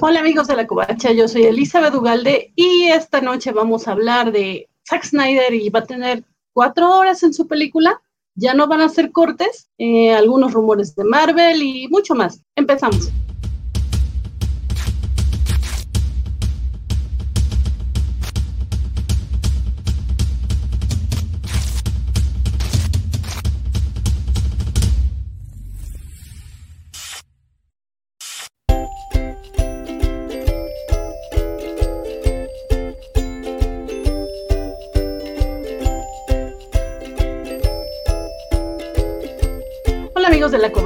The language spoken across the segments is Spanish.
Hola amigos de la Covacha, yo soy Elizabeth Ugalde y esta noche vamos a hablar de Zack Snyder y va a tener cuatro horas en su película. Ya no van a hacer cortes, eh, algunos rumores de Marvel y mucho más. Empezamos.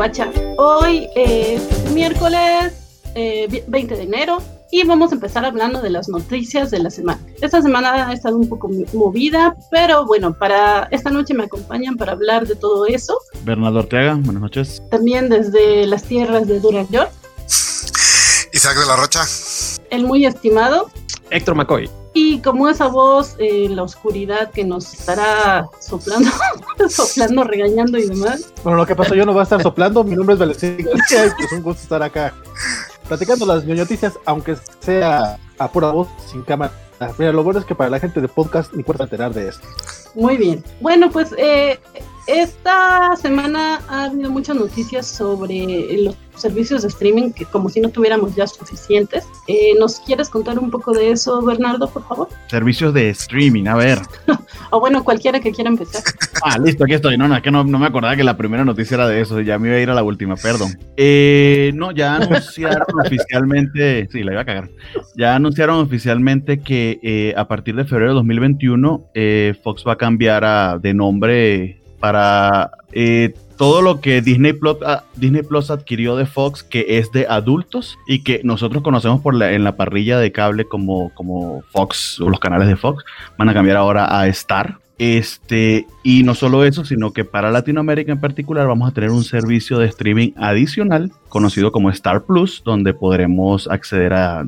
Covacha. Hoy es miércoles 20 eh, de enero y vamos a empezar hablando de las noticias de la semana. Esta semana ha estado un poco movida, pero bueno, para esta noche me acompañan para hablar de todo eso. Bernardo Ortega, buenas noches. También desde las tierras de Duran York. Isaac de la Rocha. El muy estimado. Héctor McCoy. Y como esa voz en la oscuridad que nos estará soplando, soplando, regañando y demás. Bueno, lo que pasa, yo no voy a estar soplando. Mi nombre es Valentín García y pues un gusto estar acá platicando las noticias, aunque sea a pura voz, sin cámara. Mira, lo bueno es que para la gente de podcast ni puede enterar de esto. Muy bien. Bueno, pues eh, esta semana ha habido muchas noticias sobre los servicios de streaming que como si no tuviéramos ya suficientes. Eh, ¿Nos quieres contar un poco de eso, Bernardo, por favor? Servicios de streaming, a ver. o bueno, cualquiera que quiera empezar. ah, listo, aquí estoy. No, no, es que no, me acordaba que la primera noticia era de eso. Ya me iba a ir a la última, perdón. Eh, no, ya anunciaron oficialmente, sí, la iba a cagar. Ya anunciaron oficialmente que eh, a partir de febrero de 2021 Fox va a cambiar de nombre para todo lo que Disney Plus, ah, Disney Plus adquirió de Fox, que es de adultos y que nosotros conocemos por en la parrilla de cable como, como Fox o los canales de Fox, van a cambiar ahora a Star. Este, y no solo eso, sino que para Latinoamérica en particular vamos a tener un servicio de streaming adicional conocido como Star Plus, donde podremos acceder a,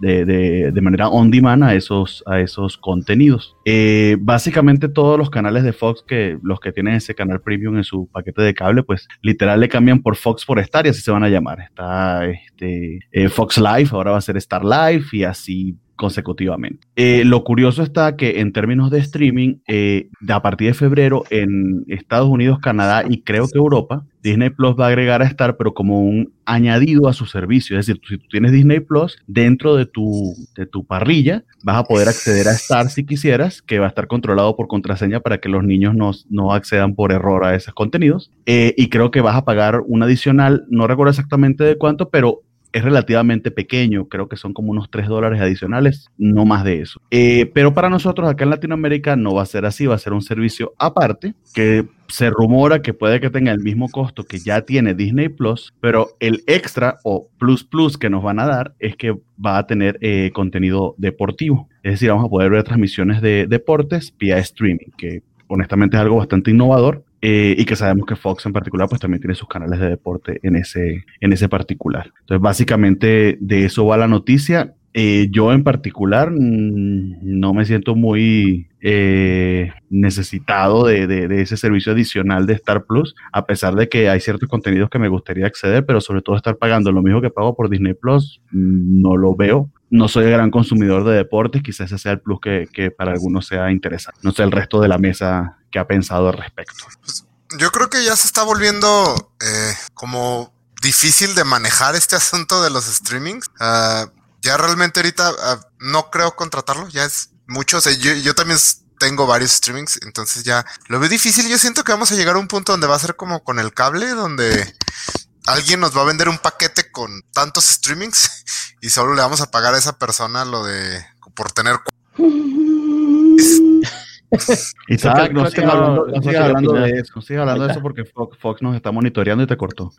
de, manera on demand a esos, a esos contenidos. Eh, básicamente todos los canales de Fox, que los que tienen ese canal premium en su paquete de cable, pues literal le cambian por Fox por Star y así se van a llamar. Está este, eh, Fox Live, ahora va a ser Star Live y así consecutivamente. Eh, lo curioso está que en términos de streaming, eh, a partir de febrero en Estados Unidos, Canadá y creo que Europa, Disney Plus va a agregar a Star, pero como un añadido a su servicio. Es decir, si tú tienes Disney Plus, dentro de tu, de tu parrilla, vas a poder acceder a Star si quisieras, que va a estar controlado por contraseña para que los niños no, no accedan por error a esos contenidos. Eh, y creo que vas a pagar un adicional, no recuerdo exactamente de cuánto, pero es relativamente pequeño, creo que son como unos 3 dólares adicionales, no más de eso. Eh, pero para nosotros acá en Latinoamérica no va a ser así, va a ser un servicio aparte que se rumora que puede que tenga el mismo costo que ya tiene Disney Plus, pero el extra o plus plus que nos van a dar es que va a tener eh, contenido deportivo. Es decir, vamos a poder ver transmisiones de deportes vía streaming, que honestamente es algo bastante innovador eh, y que sabemos que Fox en particular pues también tiene sus canales de deporte en ese, en ese particular. Entonces básicamente de eso va la noticia. Eh, yo en particular mm, no me siento muy eh, necesitado de, de, ese servicio adicional de Star Plus, a pesar de que hay ciertos contenidos que me gustaría acceder, pero sobre todo estar pagando lo mismo que pago por Disney Plus, mm, no lo veo. No soy el gran consumidor de deportes, quizás ese sea el plus que, que para algunos sea interesante. No sé el resto de la mesa que ha pensado al respecto. Pues, yo creo que ya se está volviendo eh, como difícil de manejar este asunto de los streamings. Uh, ya realmente ahorita uh, no creo contratarlo, ya es mucho. O sea, yo, yo también tengo varios streamings, entonces ya lo veo difícil. Yo siento que vamos a llegar a un punto donde va a ser como con el cable, donde alguien nos va a vender un paquete con tantos streamings y solo le vamos a pagar a esa persona lo de por tener. Isaac, no sigas hablando, no hablando de eso, no sigas hablando de eso porque Fox, nos está monitoreando y te cortó.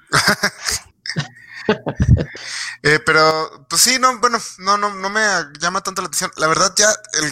eh, pero, pues sí, no, bueno, no, no, no me llama tanto la atención. La verdad, ya el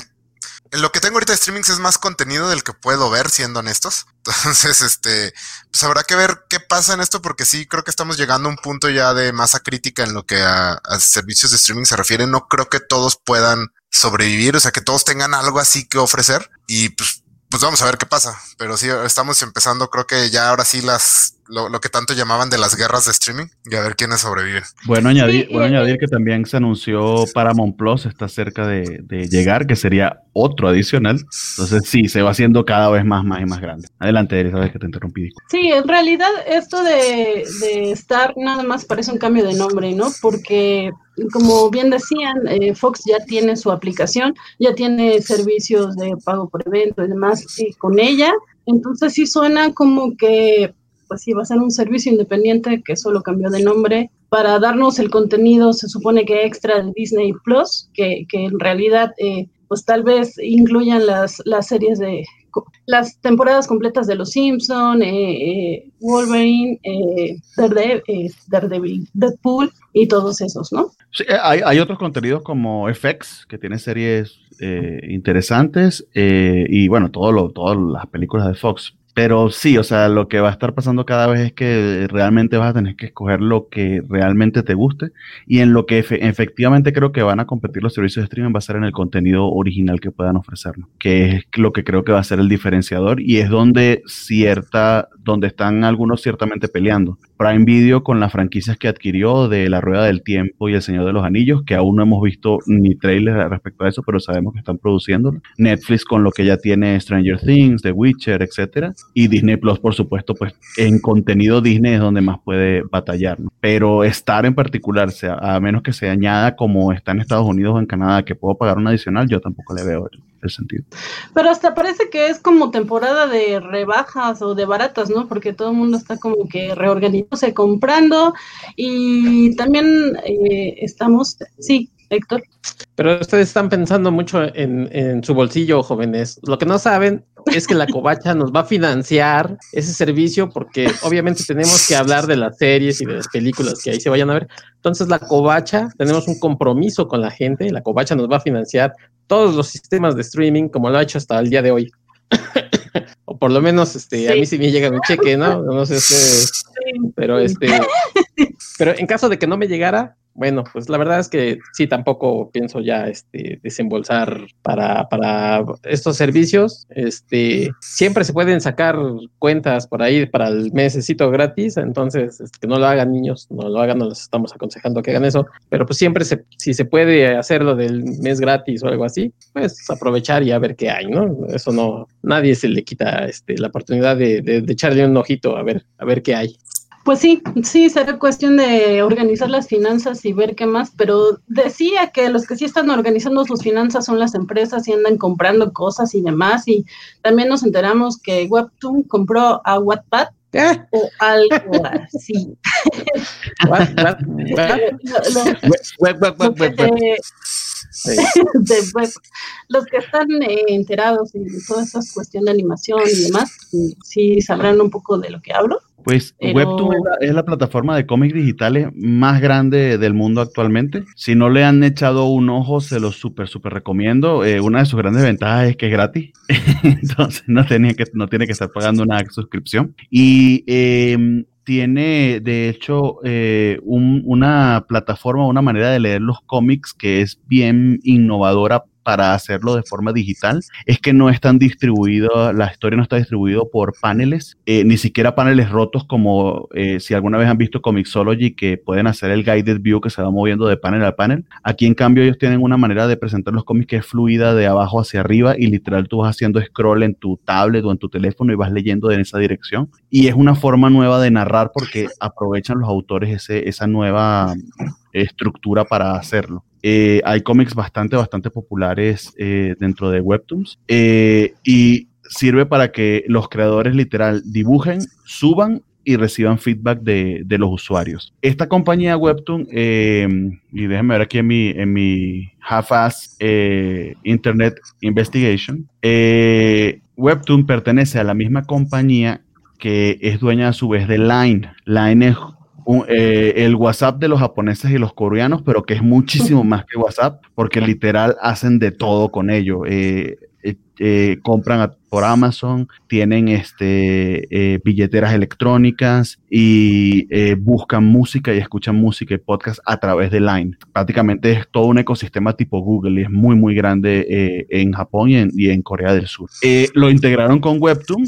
lo que tengo ahorita de streamings es más contenido del que puedo ver, siendo honestos. Entonces, este, pues habrá que ver qué pasa en esto, porque sí creo que estamos llegando a un punto ya de masa crítica en lo que a, servicios de streaming se refiere. No creo que todos puedan sobrevivir, o sea, que todos tengan algo así que ofrecer. Y pues, pues vamos a ver qué pasa. Pero sí, estamos empezando, creo que ya ahora sí las lo, lo, que tanto llamaban de las guerras de streaming y a ver quiénes sobreviven. Bueno, añadir, bueno, añadir que también se anunció Paramount Plus, está cerca de, de, llegar, que sería otro adicional. Entonces sí, se va haciendo cada vez más, más y más grande. Adelante, Elizabeth, que te interrumpí. Sí, en realidad esto de, de Star nada más parece un cambio de nombre, ¿no? Porque como bien decían, eh, Fox ya tiene su aplicación, ya tiene servicios de pago por evento y demás con ella. Entonces sí suena como que pues sí va a ser un servicio independiente que solo cambió de nombre para darnos el contenido, se supone que extra de Disney Plus, que, que en realidad eh, pues tal vez incluyan las, las series de las temporadas completas de Los Simpson, eh, eh, Wolverine, eh, Daredevil, eh, Daredevil, Deadpool y todos esos, ¿no? Sí, hay, hay otros contenidos como FX, que tiene series interesantes, y bueno, todo lo, todas las películas de Fox. Pero sí, o sea, lo que va a estar pasando cada vez es que realmente vas a tener que escoger lo que realmente te guste y en lo que efe efectivamente creo que van a competir los servicios de streaming va a ser en el contenido original que puedan ofrecernos, que es lo que creo que va a ser el diferenciador y es donde cierta, donde están algunos ciertamente peleando. Prime Video con las franquicias que adquirió de La Rueda del Tiempo y El Señor de los Anillos, que aún no hemos visto ni trailers respecto a eso, pero sabemos que están produciéndolo. Netflix con lo que ya tiene Stranger Things, The Witcher, etcétera y Disney Plus, por supuesto, pues en contenido Disney es donde más puede batallar. Pero Star en particular, sea, a menos que se añada como está en Estados Unidos o en Canadá, que puedo pagar un adicional, yo tampoco le veo el sentido. Pero hasta parece que es como temporada de rebajas o de baratas, ¿no? Porque todo el mundo está como que reorganizándose, comprando y también eh, estamos, sí, Héctor. Pero ustedes están pensando mucho en, en, su bolsillo, jóvenes. Lo que no saben es que la covacha nos va a financiar ese servicio porque obviamente tenemos que hablar de las series y de las películas que ahí se vayan a ver. Entonces la covacha, tenemos un compromiso con la gente, la covacha nos va a financiar todos los sistemas de streaming como lo ha hecho hasta el día de hoy. o por lo menos este, sí. a mí sí me llega mi cheque, ¿no? No sé ustedes, pero este, pero en caso de que no me llegara, bueno, pues la verdad es que sí, tampoco pienso ya este, desembolsar para, para estos servicios. Este, siempre se pueden sacar cuentas por ahí para el mesecito gratis, entonces este, que no lo hagan niños, no lo hagan, no les estamos aconsejando que hagan eso, pero pues siempre se, si se puede hacerlo del mes gratis o algo así, pues aprovechar y a ver qué hay, ¿no? Eso no, nadie se le quita este, la oportunidad de, de, de echarle un ojito a ver, a ver qué hay. Pues sí, sí, será cuestión de organizar las finanzas y ver qué más, pero decía que los que sí están organizando sus finanzas son las empresas y andan comprando cosas y demás, y también nos enteramos que Webtoon compró a Wattpad ¿Eh? o algo así. de web. Los que están eh, enterados en toda esta cuestión de animación y demás, sí sabrán un poco de lo que hablo. Pues Pero... Webtoon es la, es la, plataforma de cómics digitales más grande del mundo actualmente. Si no le han echado un ojo, se los súper, súper recomiendo. Eh, una de sus grandes ventajas es que es gratis. Entonces no, tenía que, no tiene que estar pagando una suscripción. Y eh, tiene, de hecho, eh, un, una plataforma, una manera de leer los cómics que es bien innovadora para hacerlo de forma digital es que no están distribuidos, la historia no está distribuida por paneles, eh, ni siquiera paneles rotos como eh, si alguna vez han visto Comixology que pueden hacer el guided view que se va moviendo de panel a panel. Aquí en cambio ellos tienen una manera de presentar los cómics que es fluida de abajo hacia arriba y literal tú vas haciendo scroll en tu tablet o en tu teléfono y vas leyendo en esa dirección. Y es una forma nueva de narrar porque aprovechan los autores ese, esa nueva estructura para hacerlo. Eh, hay cómics bastante, bastante populares eh, dentro de Webtoons eh, y sirve para que los creadores literal dibujen, suban y reciban feedback de, de los usuarios. Esta compañía Webtoon, y déjenme ver aquí en mi, en mi half-ass Internet Investigation, Webtoon pertenece a la misma compañía que es dueña a su vez de Line. Line es un, eh, el WhatsApp de los japoneses y los coreanos, pero que es muchísimo más que WhatsApp, porque literal hacen de todo con ello. Eh, eh, compran por Amazon, tienen este, eh, billeteras electrónicas y eh, buscan música y escuchan música y podcast a través de Line. Prácticamente es todo un ecosistema tipo Google y es muy, muy grande en Japón y en, Corea del Sur. lo integraron con Webtoon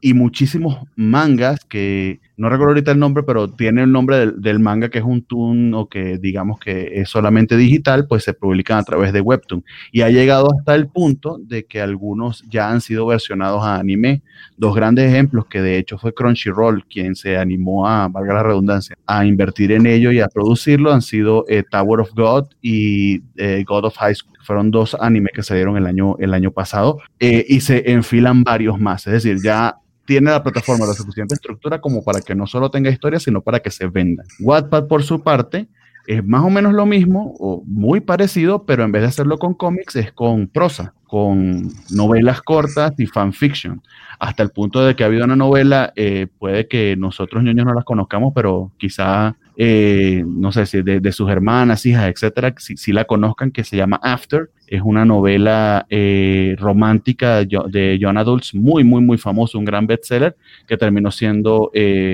y muchísimos mangas que no recuerdo ahorita el nombre, pero tiene el nombre del, del, manga que es un toon o que digamos que es solamente digital, pues se publican a través de Webtoon. Y ha llegado hasta el punto de que algunos ya han sido versionados a anime. Dos grandes ejemplos que de hecho fue Crunchyroll quien se animó a, valga la redundancia, a invertir en ello y a producirlo han sido eh, Tower of God y eh, God of High School. Fueron dos animes que salieron el año, el año pasado eh, y se enfilan varios más. Es decir, ya tiene la plataforma la suficiente estructura como para que no solo tenga historia, sino para que se venda. Wattpad, por su parte, es más o menos lo mismo o muy parecido, pero en vez de hacerlo con cómics, es con prosa, con novelas cortas y fanfiction. Hasta el punto de que ha habido una novela, eh, puede que nosotros niños no las conozcamos, pero quizá, eh, no sé si de, sus hermanas, hijas, etcétera, si, la conozcan, que se llama After. Es una novela eh, romántica de John Adults, muy, muy, muy famoso, un gran bestseller, que terminó siendo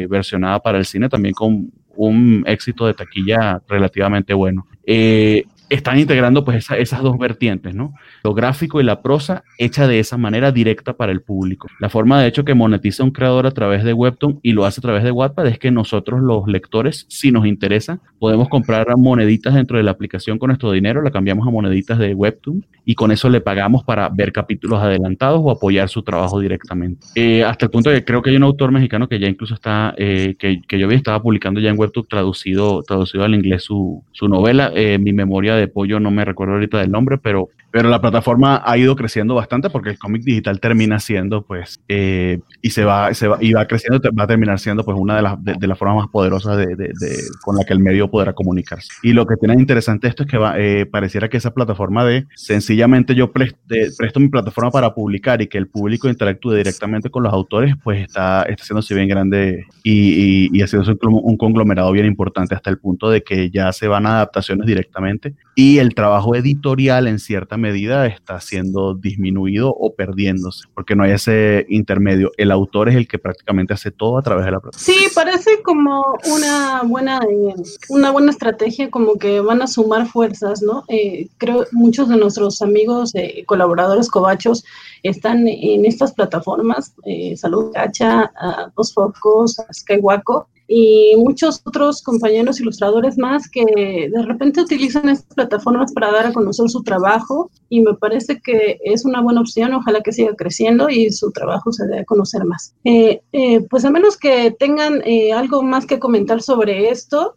versionada para el cine también con un éxito de taquilla relativamente bueno. Eh, están integrando pues esas dos vertientes, ¿no? Lo gráfico y la prosa hecha de esa manera directa para el público. La forma de hecho que monetiza un creador a través de Webtoon y lo hace a través de Wattpad es que nosotros los lectores, si nos interesa, podemos comprar moneditas dentro de la aplicación con nuestro dinero, la cambiamos a moneditas de Webtoon y con eso le pagamos para ver capítulos adelantados o apoyar su trabajo directamente. Eh, hasta el punto de que creo que hay un autor mexicano que ya incluso está, eh, que, yo vi, estaba publicando ya en Webtoon traducido, traducido al inglés su, su novela, eh, Mi memoria de pollo, no me recuerdo ahorita del nombre, pero, pero la plataforma ha ido creciendo bastante porque el cómic digital termina siendo, pues, eh, y se va, se va, y va creciendo, va a terminar siendo, pues, una de las, de, las formas más poderosas de, de, con la que el medio podrá comunicarse. Y lo que tiene interesante esto es que va, eh, pareciera que esa plataforma de sencillamente yo presto mi plataforma para publicar y que el público interactúe directamente con los autores, pues está, está haciéndose bien grande y, y, y un, un conglomerado bien importante hasta el punto de que ya se van a adaptaciones directamente y el trabajo editorial en cierta medida está siendo disminuido o perdiéndose, porque no hay ese intermedio. El autor es el que prácticamente hace todo a través de la plataforma. Sí, parece como una buena, eh, una buena estrategia, como que van a sumar fuerzas, ¿no? Eh, creo muchos de nuestros amigos, eh, colaboradores cobachos, están en estas plataformas, Salud Gacha, a Dos Focos, Skywaco, y muchos otros compañeros ilustradores más que de repente utilizan estas plataformas para dar a conocer su trabajo y me parece que es una buena opción, ojalá que siga creciendo y su trabajo se dé a conocer más. Eh, eh, pues a menos que tengan eh, algo más que comentar sobre esto,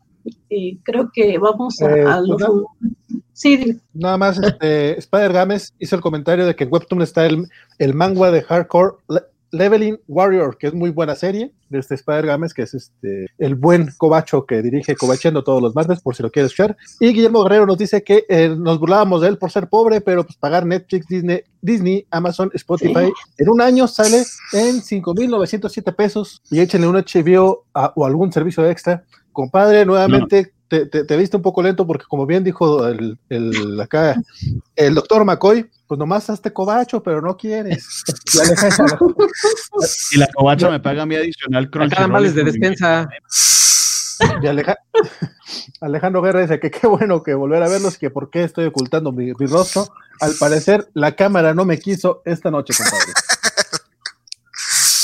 creo que vamos a, los... Sí. Nada más, este, Spider Games hizo el comentario de que en Webtoon está el, el manga de Hardcore Leveling Warrior, que es muy buena serie de este Spider Games, que es este el buen Cobacho que dirige Cobachendo todos los martes, por si lo quieres escuchar. Y Guillermo Guerrero nos dice que eh, nos burlábamos de él por ser pobre, pero pues pagar Netflix, Disney, Disney Amazon, Spotify en un año sale en 5.907 pesos y échenle un HBO o algún servicio extra. Compadre, nuevamente te, te, viste un poco lento porque como bien dijo el, el acá el doctor McCoy, pues nomás hazte cobacho, pero no quieres. y la cobacha me paga mi adicional males de despensa. Y Alejandro Guerra dice que qué bueno que volver a verlos y que por qué estoy ocultando mi, mi, rostro. Al parecer, la cámara no me quiso esta noche, compadre.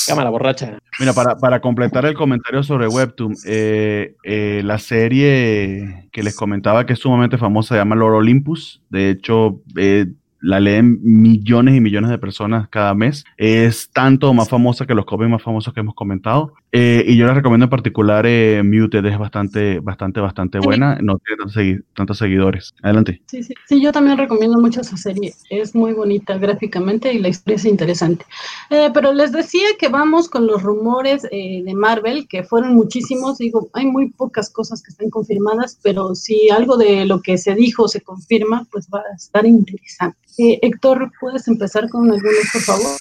Cámara borracha. Mira, para, para completar el comentario sobre Webtoon, eh, eh, la serie que les comentaba que es sumamente famosa se llama Lord Olympus. De hecho, eh, la leen millones y millones de personas cada mes. Es tanto más famosa que los cómics más famosos que hemos comentado. Eh, y yo les recomiendo en particular eh, Muted, es bastante, bastante, bastante buena. No tiene tantos, seguidores. Adelante. Sí, sí, sí, yo también recomiendo mucho esa serie. Es muy bonita gráficamente y la historia es interesante. Eh, pero les decía que vamos con los rumores de Marvel, que fueron muchísimos. Digo, hay muy pocas cosas que están confirmadas, pero si algo de lo que se dijo se confirma, pues va a estar interesante. Eh, Héctor, ¿puedes empezar con algunos, por favor?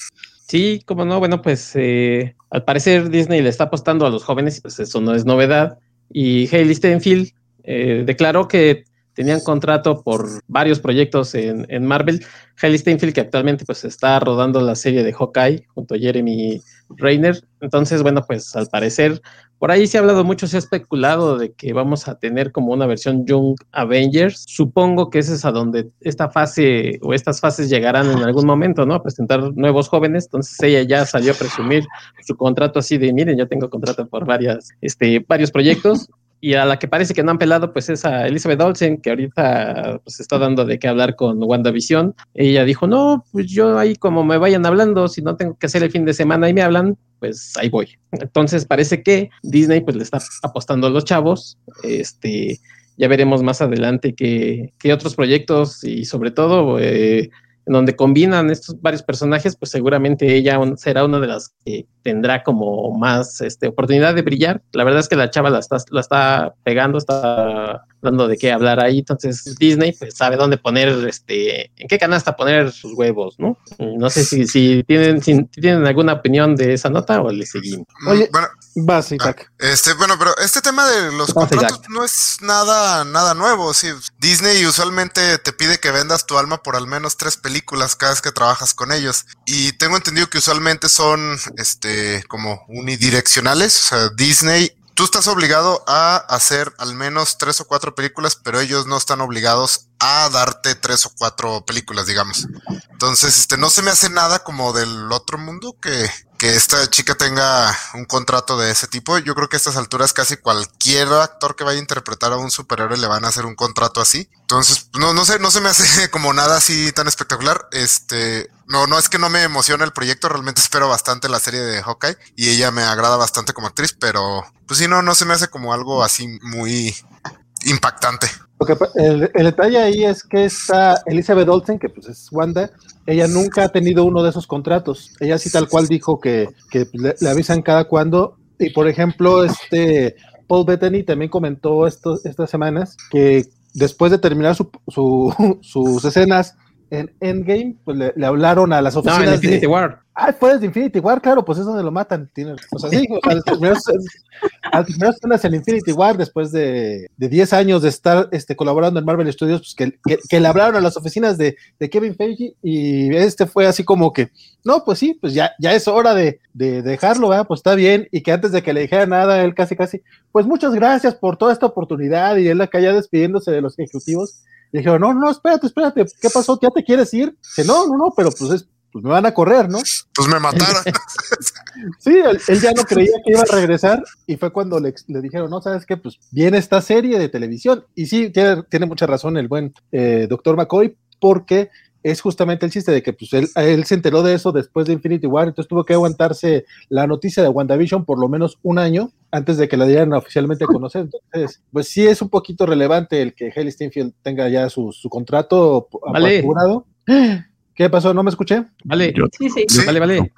Sí, como no, bueno, pues eh, al parecer Disney le está apostando a los jóvenes, pues eso no es novedad. Y Hailey Steinfeld eh, declaró que tenían contrato por varios proyectos en, en Marvel. Haley Steinfeld, que actualmente pues está rodando la serie de Hawkeye junto a Jeremy Reiner. Entonces, bueno, pues al parecer, por ahí se ha hablado mucho, se ha especulado de que vamos a tener como una versión Young Avengers. Supongo que ese es a donde esta fase o estas fases llegarán en algún momento, ¿no? A presentar nuevos jóvenes. Entonces ella ya salió a presumir su contrato así de, miren, yo tengo contrato por varias, este, varios proyectos y a la que parece que no han pelado, pues es a Elizabeth Olsen, que ahorita pues está dando de qué hablar con WandaVision. Ella dijo, no, pues yo ahí como me vayan hablando, si no tengo que hacer el fin de semana y me hablan, pues ahí voy. Entonces parece que Disney pues le está apostando a los chavos, este, ya veremos más adelante qué, otros proyectos y sobre todo eh, en donde combinan estos varios personajes, pues seguramente ella será una de las que tendrá como más este, oportunidad de brillar. La verdad es que la chava la está, la está pegando, está dando de qué hablar ahí. Entonces Disney pues sabe dónde poner, este, en qué canasta poner sus huevos, ¿no? No sé si, si tienen, si tienen alguna opinión de esa nota o le seguimos. Oye, bueno, vas, Isaac. Este, bueno, pero este tema de los Vas, contratos Isaac. no es nada, nada nuevo. Sí, Disney usualmente te pide que vendas tu alma por al menos tres películas cada vez que trabajas con ellos. Y tengo entendido que usualmente son, este, como unidireccionales. O sea, Disney tú estás obligado a hacer al menos tres o cuatro películas, pero ellos no están obligados a darte tres o cuatro películas, digamos. Entonces, este, no se me hace nada como del otro mundo que, que esta chica tenga un contrato de ese tipo. Yo creo que a estas alturas casi cualquier actor que vaya a interpretar a un superhéroe le van a hacer un contrato así. Entonces, no, no sé, no se me hace como nada así tan espectacular. Este, no, no es que no me emociona el proyecto, realmente espero bastante la serie de Hawkeye y ella me agrada bastante como actriz, pero pues sí, no, no se me hace como algo así muy impactante. Pa- el, el detalle ahí es que esta Elizabeth Olsen, que pues es Wanda, ella nunca ha tenido uno de esos contratos. Ella sí tal cual dijo que, le avisan cada cuando. Y por ejemplo, este Paul Bettany también comentó esto, estas semanas que después de terminar su- su- sus escenas en Endgame, pues le, le hablaron a las No, en oficinas Infinity de... War. Ah, fue desde Infinity War, claro, pues es donde lo matan. Tiene, o sea, sí, o sea, las primeras, las primeras escenas en Infinity War, después de, de 10 años de estar este, colaborando en Marvel Studios, pues que, que, que le hablaron a las oficinas de, de Kevin Feige y este fue así como que, no, pues sí, pues ya, ya es hora de, de dejarlo, ¿verdad? Pues está bien, y que antes de que le dijera nada, él casi, casi, pues muchas gracias por toda esta oportunidad, y él acá ya despidiéndose de los ejecutivos, y dijeron, no, no, espérate, espérate, ¿qué pasó? ¿Ya te quieres ir? Dice, no, no, no, pero pues es, pues me van a correr, ¿no? Pues me mataron. Sí, él, él ya no creía que iba a regresar y fue cuando le dijeron, no, ¿sabes qué? Pues viene esta serie de televisión. Y sí, tiene, tiene mucha razón el buen eh, doctor McCoy, porque es justamente el chiste de que pues, él, él se enteró de eso después de Infinity War, entonces tuvo que aguantarse la noticia de WandaVision por lo menos un año antes de que la dieran oficialmente a conocer. Entonces, pues sí es un poquito relevante el que Haley Steinfeld tenga ya su, su contrato Vale. asegurado. ¿Qué pasó? ¿No me escuché? Vale, Yo- Sí, sí. Sí. vale, vale.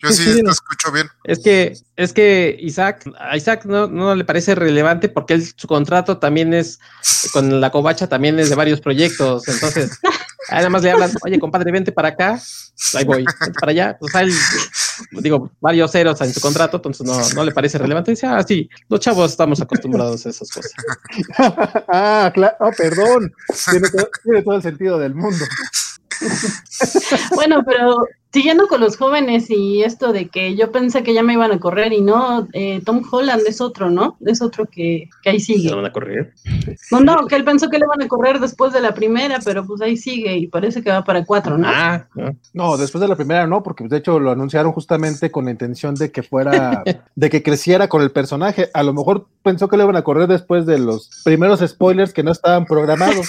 Yo Sí, sí, sí, te no. escucho bien. Es que, es que Isaac, a Isaac no, no le parece relevante porque él, su contrato también es, con la covacha también es de varios proyectos. Entonces, nada más le hablan, oye, compadre, vente para acá, ahí voy, vente para allá. O sea, él, digo, varios ceros en su contrato, entonces no, no le parece relevante. Dice, ah, sí, los chavos estamos acostumbrados a esas cosas. ah, claro, oh, perdón. Tiene todo, tiene todo el sentido del mundo. Bueno, pero siguiendo con los jóvenes y esto de que yo pensé que ya me iban a correr y no, eh, Tom Holland es otro, ¿no? Es otro que, que ahí ¿Se sigue. van a correr? No, no, que él pensó que le van a correr después de la primera, pero pues ahí sigue y parece que va para cuatro, ¿no? Ah, no. No, después de la primera no, porque de hecho lo anunciaron justamente con la intención de que fuera, de que creciera con el personaje. A lo mejor pensó que le iban a correr después de los primeros spoilers que no estaban programados.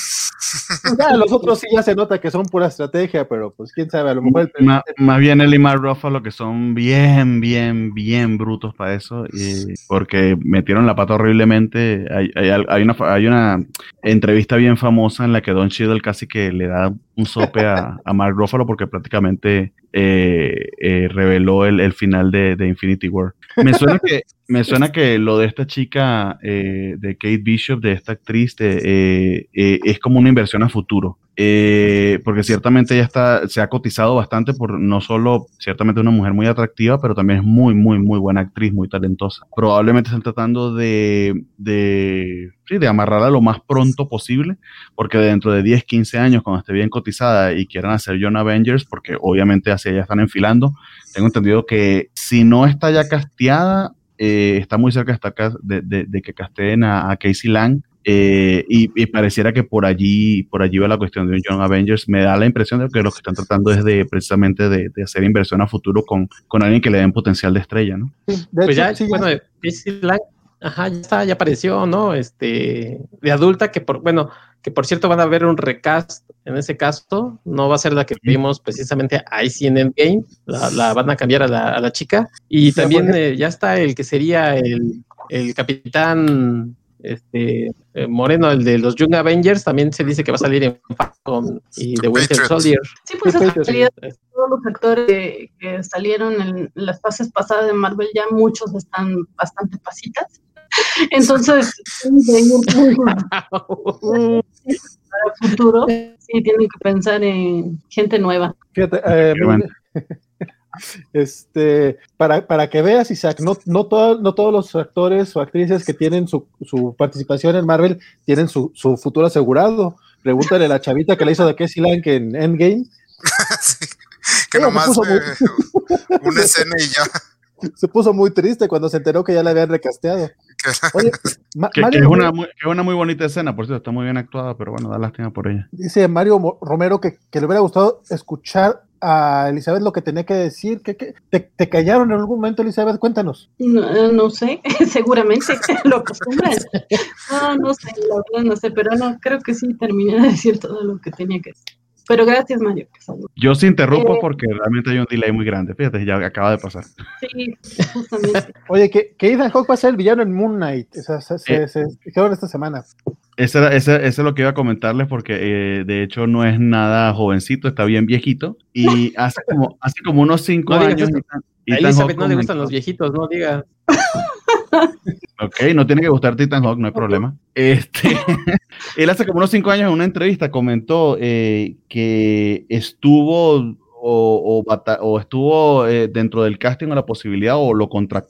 Ya, los otros sí ya se nota que son pura estrategia, pero pues quién sabe, a lo mejor el Ma- más bien él y Mark Ruffalo que son bien, bien, bien brutos para eso, y porque metieron la pata horriblemente. Hay, hay una, hay una entrevista bien famosa en la que Don Cheadle casi que le da un sope a, a Mark Ruffalo porque prácticamente eh, eh, reveló el, el final de, de Infinity War. Me suena que Me suena que lo de esta chica, eh, de Kate Bishop, de esta actriz, de, eh, eh, es como una inversión a futuro. Eh, porque ciertamente ella está, se ha cotizado bastante por no solo ciertamente una mujer muy atractiva, pero también es muy, muy, muy buena actriz, muy talentosa. Probablemente están tratando de, de, sí, de amarrarla lo más pronto posible, porque dentro de 10, 15 años, cuando esté bien cotizada y quieran hacer John Avengers, porque obviamente hacia ella están enfilando, tengo entendido que si no está ya casteada, eh, está muy cerca de, de- de que casteen a, a Casey Lang. Eh, y, y pareciera que por allí, por allí va la cuestión de un Young Avengers. Me da la impresión de que lo que están tratando es de precisamente de, de hacer inversión a futuro con, con alguien que le den potencial de estrella, ¿no? De Pues hecho, ya, sí, ya- bueno, Lang, ajá, ya está, ya apareció, ¿no? Este, de adulta, que por, bueno, que por cierto van a ver un recast en ese caso, no va a ser la que vimos precisamente ahí sí en Endgame, la, la van a cambiar a la, a la chica, y también eh, ya está el que sería el, el capitán este eh, Moreno, el de los Young Avengers, también se dice que va a salir en Falcon y The Winter. Soldier. Sí, pues en realidad todos los actores que, que salieron en las fases pasadas de Marvel ya muchos están bastante pasitas. Entonces, para el futuro, sí, tienen que pensar en gente nueva. Fíjate, eh. este, para, para que veas, Isaac, no, no, todo- no todos los actores o actrices que tienen su, su participación en Marvel tienen su, su futuro asegurado. Pregúntale a la chavita que le hizo de Casey Lang en Endgame. Sí, que nomás puso eh, una escena y ya. Se puso muy triste cuando se enteró que ya la habían recasteado. Que- Oye, Que, es, una muy, que es una muy bonita escena, por cierto, está muy bien actuada, pero bueno, da lástima por ella. dice Mario Romero que, que le hubiera gustado escuchar a Elizabeth lo que tenía que decir. que que ¿Te, te callaron en algún momento, Elizabeth? Cuéntanos. No, eh, no sé, seguramente lo acostumbran. No, no sé, la verdad no sé, pero no, creo que sí terminé de decir todo lo que tenía que decir. Pero gracias, Mario. que salud. Yo se interrumpo Eh. porque realmente hay un delay muy grande. Fíjate, ya acaba de pasar. Sí, justamente. Oye, que, que Ethan Hawke va a ser el villano en Moon Knight. O sea, se, se, Eh. se esta semana. Ese, era- ese, ese es lo que iba a comentarles porque eh, de hecho no es nada jovencito, está bien viejito. Y hace como, hace como unos cinco No digas años. eso. Ethan- A Elizabeth no le gustan los viejitos, no diga. Ok, no tiene que gustarte Ethan Hawke, no hay problema. Este, él hace como unos cinco años en una entrevista comentó eh, que estuvo o, estuvo eh, dentro del casting o la posibilidad o lo,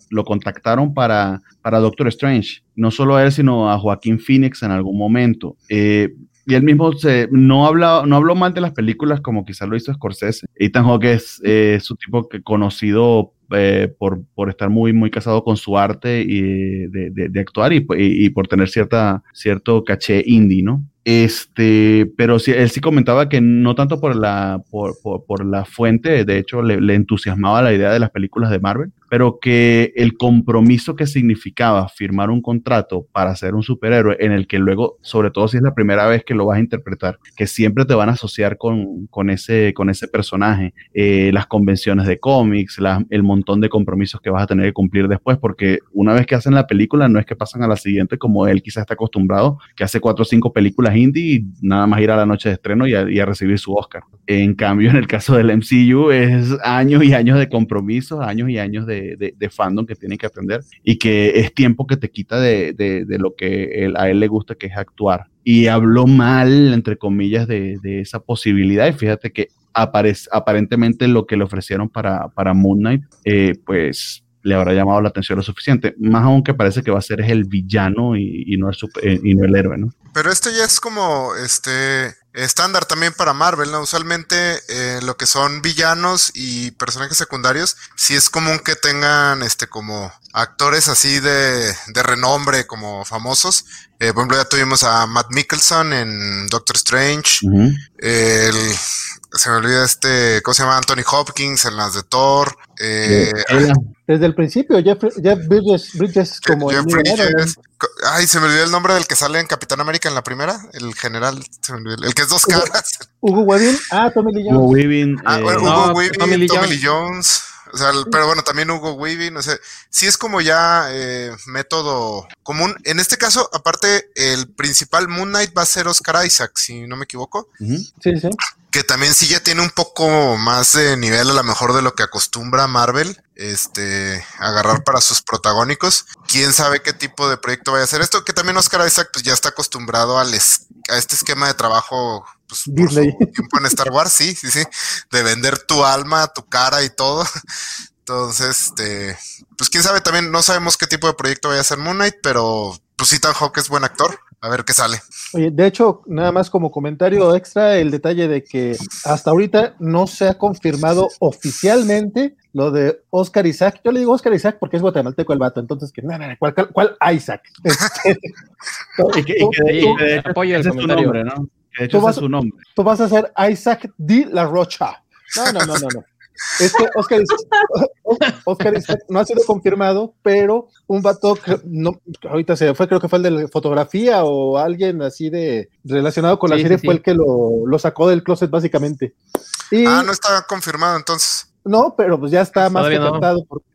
lo contactaron para, para Doctor Strange. No solo a él, sino a Joaquín Phoenix en algún momento. Eh, y él mismo se, no, no habló mal de las películas como quizás lo hizo Scorsese. Ethan Hawke es eh, su tipo que conocido eh, por, por estar muy, muy casado con su arte y de, de- de actuar y, y- y por tener cierta, cierto caché indie, ¿no? Este, pero sí, él sí comentaba que no tanto por la, por, por- por la fuente, de hecho le, le entusiasmaba la idea de las películas de Marvel, pero que el compromiso que significaba firmar un contrato para ser un superhéroe en el que luego, sobre todo si es la primera vez que lo vas a interpretar, que siempre te van a asociar con, con, ese, con ese personaje, eh, las convenciones de cómics, la- el montón de compromisos que vas a tener que cumplir después, porque una vez que hacen la película no es que pasan a la siguiente como él quizás está acostumbrado, que hace cuatro o cinco películas indie y nada más ir a la noche de estreno y a, recibir su Oscar. En cambio, en el caso del MCU es años y años de compromisos, años y años de, de- fandom que tienen que atender y que es tiempo que te quita de, de- lo que a él le gusta, que es actuar. Y habló mal, entre comillas, de, de esa posibilidad y fíjate que aparentemente lo que le ofrecieron para, para Moon Knight, eh, pues le habrá llamado la atención lo suficiente. Más aún que parece que va a ser es el villano y, y no, el super- eh, y no el héroe, ¿no? Pero esto ya es como este estándar también para Marvel, ¿no? Usualmente eh, lo que son villanos y personajes secundarios, sí es común que tengan este como actores así de, de renombre, como famosos. Eh, por ejemplo, ya tuvimos a Matt Mickelson en Doctor Strange. El, se me olvida este, ¿cómo se llama? Anthony Hopkins en las de Thor. Eh, Ella- Desde el principio, Jeff, Jeff Bridges, Bridges como el Jeff Man. Bridges. Ay, se me olvidó el nombre del que sale en Capitán América en la primera. El general, se me olvidó. El que es dos Hugo- caras. Hugo Weaving. Ah, Tommy Lee Hugo Jones. Weaving, Ah, eh, no, Hugo Weaving, Tommy Tommy Lee Lee, Jones. O sea, el- pero bueno, también Hugo Weaving. O sea, sí es como ya eh, método común. En este caso, aparte, el principal Moon Knight va a ser Oscar Isaac, si no me equivoco. Sí, sí. Que también sí ya tiene un poco más de nivel a lo mejor de lo que acostumbra Marvel. este, agarrar para sus protagónicos. Quién sabe qué tipo de proyecto vaya a ser esto, que también Oscar Isaac pues, ya está acostumbrado al es- a este esquema de trabajo pues, por Disney. su tiempo en Star Wars, sí, sí, sí, de vender tu alma, tu cara y todo. Entonces, este, pues quién sabe también, no sabemos qué tipo de proyecto vaya a ser Moon Knight, pero pues Ethan Hawke es buen actor. A ver qué sale. Oye, de hecho, nada más como comentario extra, el detalle de que hasta ahorita no se ha confirmado oficialmente lo de Oscar Isaac. Yo le digo Oscar Isaac porque es guatemalteco el vato, entonces que, no, no, no, ¿cuál, cuál- Isaac? Este, Y que, y y apoyo el ese es su comentario. nombre, ¿no? Que de hecho Tú vas- es su nombre. tú vas a ser Isaac de la Rocha. No, no, no, no, no. Es que Oscar Oscar no ha sido confirmado, pero un vato, que no, ahorita se fue, creo que fue el de la fotografía o alguien así de relacionado con la serie sí, fue sí. el que lo, lo sacó del closet básicamente. Y, Ah, no está confirmado entonces. No, pero pues ya está más que no.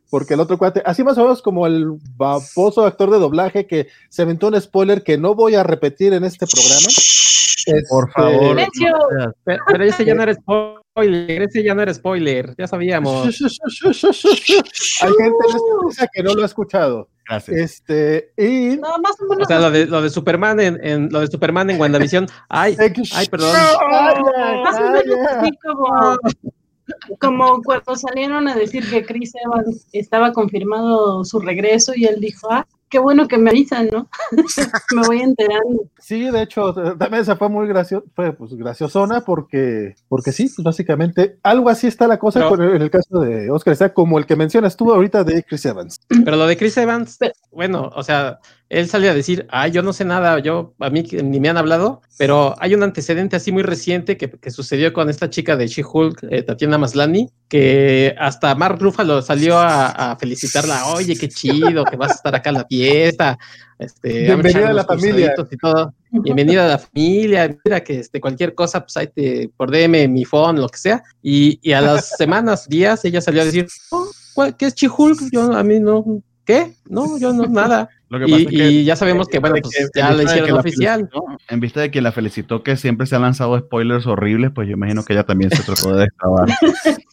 porque el otro cuate, así más o menos como el baboso actor de doblaje que se aventó un spoiler que no voy a repetir en este programa. Por Este, favor. Pero, pero ese ya no era spoiler, ese ya no era spoiler, ya sabíamos. Hay gente en esta mesa que no lo ha escuchado. Gracias. Este, y No, más o menos. O sea, lo de, lo de Superman en, en- lo de Superman en WandaVision. Ay, ay, perdón. Más o menos así como, como cuando salieron a decir que Chris Evans estaba confirmado su regreso y él dijo, ah, qué bueno que me avisan, ¿no? me voy enterando. Sí, de hecho, también esa fue muy graciosa, fue pues graciosona porque, porque sí, pues básicamente algo así está la cosa Pero- con el- en el caso de Oscar Isaac, como el que mencionas tú ahorita de Chris Evans. Pero lo de Chris Evans, bueno, o sea, él salió a decir, ah, yo no sé nada, yo, a mí ni me han hablado, pero hay un antecedente así muy reciente que, que sucedió con esta chica de She-Hulk, eh, Tatiana Maslany, que hasta Mark Ruffalo salió a, a felicitarla, oye, qué chido, que vas a estar acá en la fiesta. Este, Bienvenida a la familia. Y todo. Bienvenida a la familia, mira que este, cualquier cosa, pues ahí te, por DM, mi phone, lo que sea. Y, y a las semanas, días, ella salió a decir, "Oh, ¿cuál- ¿qué es She-Hulk? Yo, a mí no, ¿qué? No, yo no, nada. Lo que pasa Y, es que- y ya sabemos que, bueno, pues que- ya de hicieron oficial. felicitó- en vista de que la felicitó que siempre se han lanzado spoilers horribles, pues yo imagino que ella también se trató de destrabar.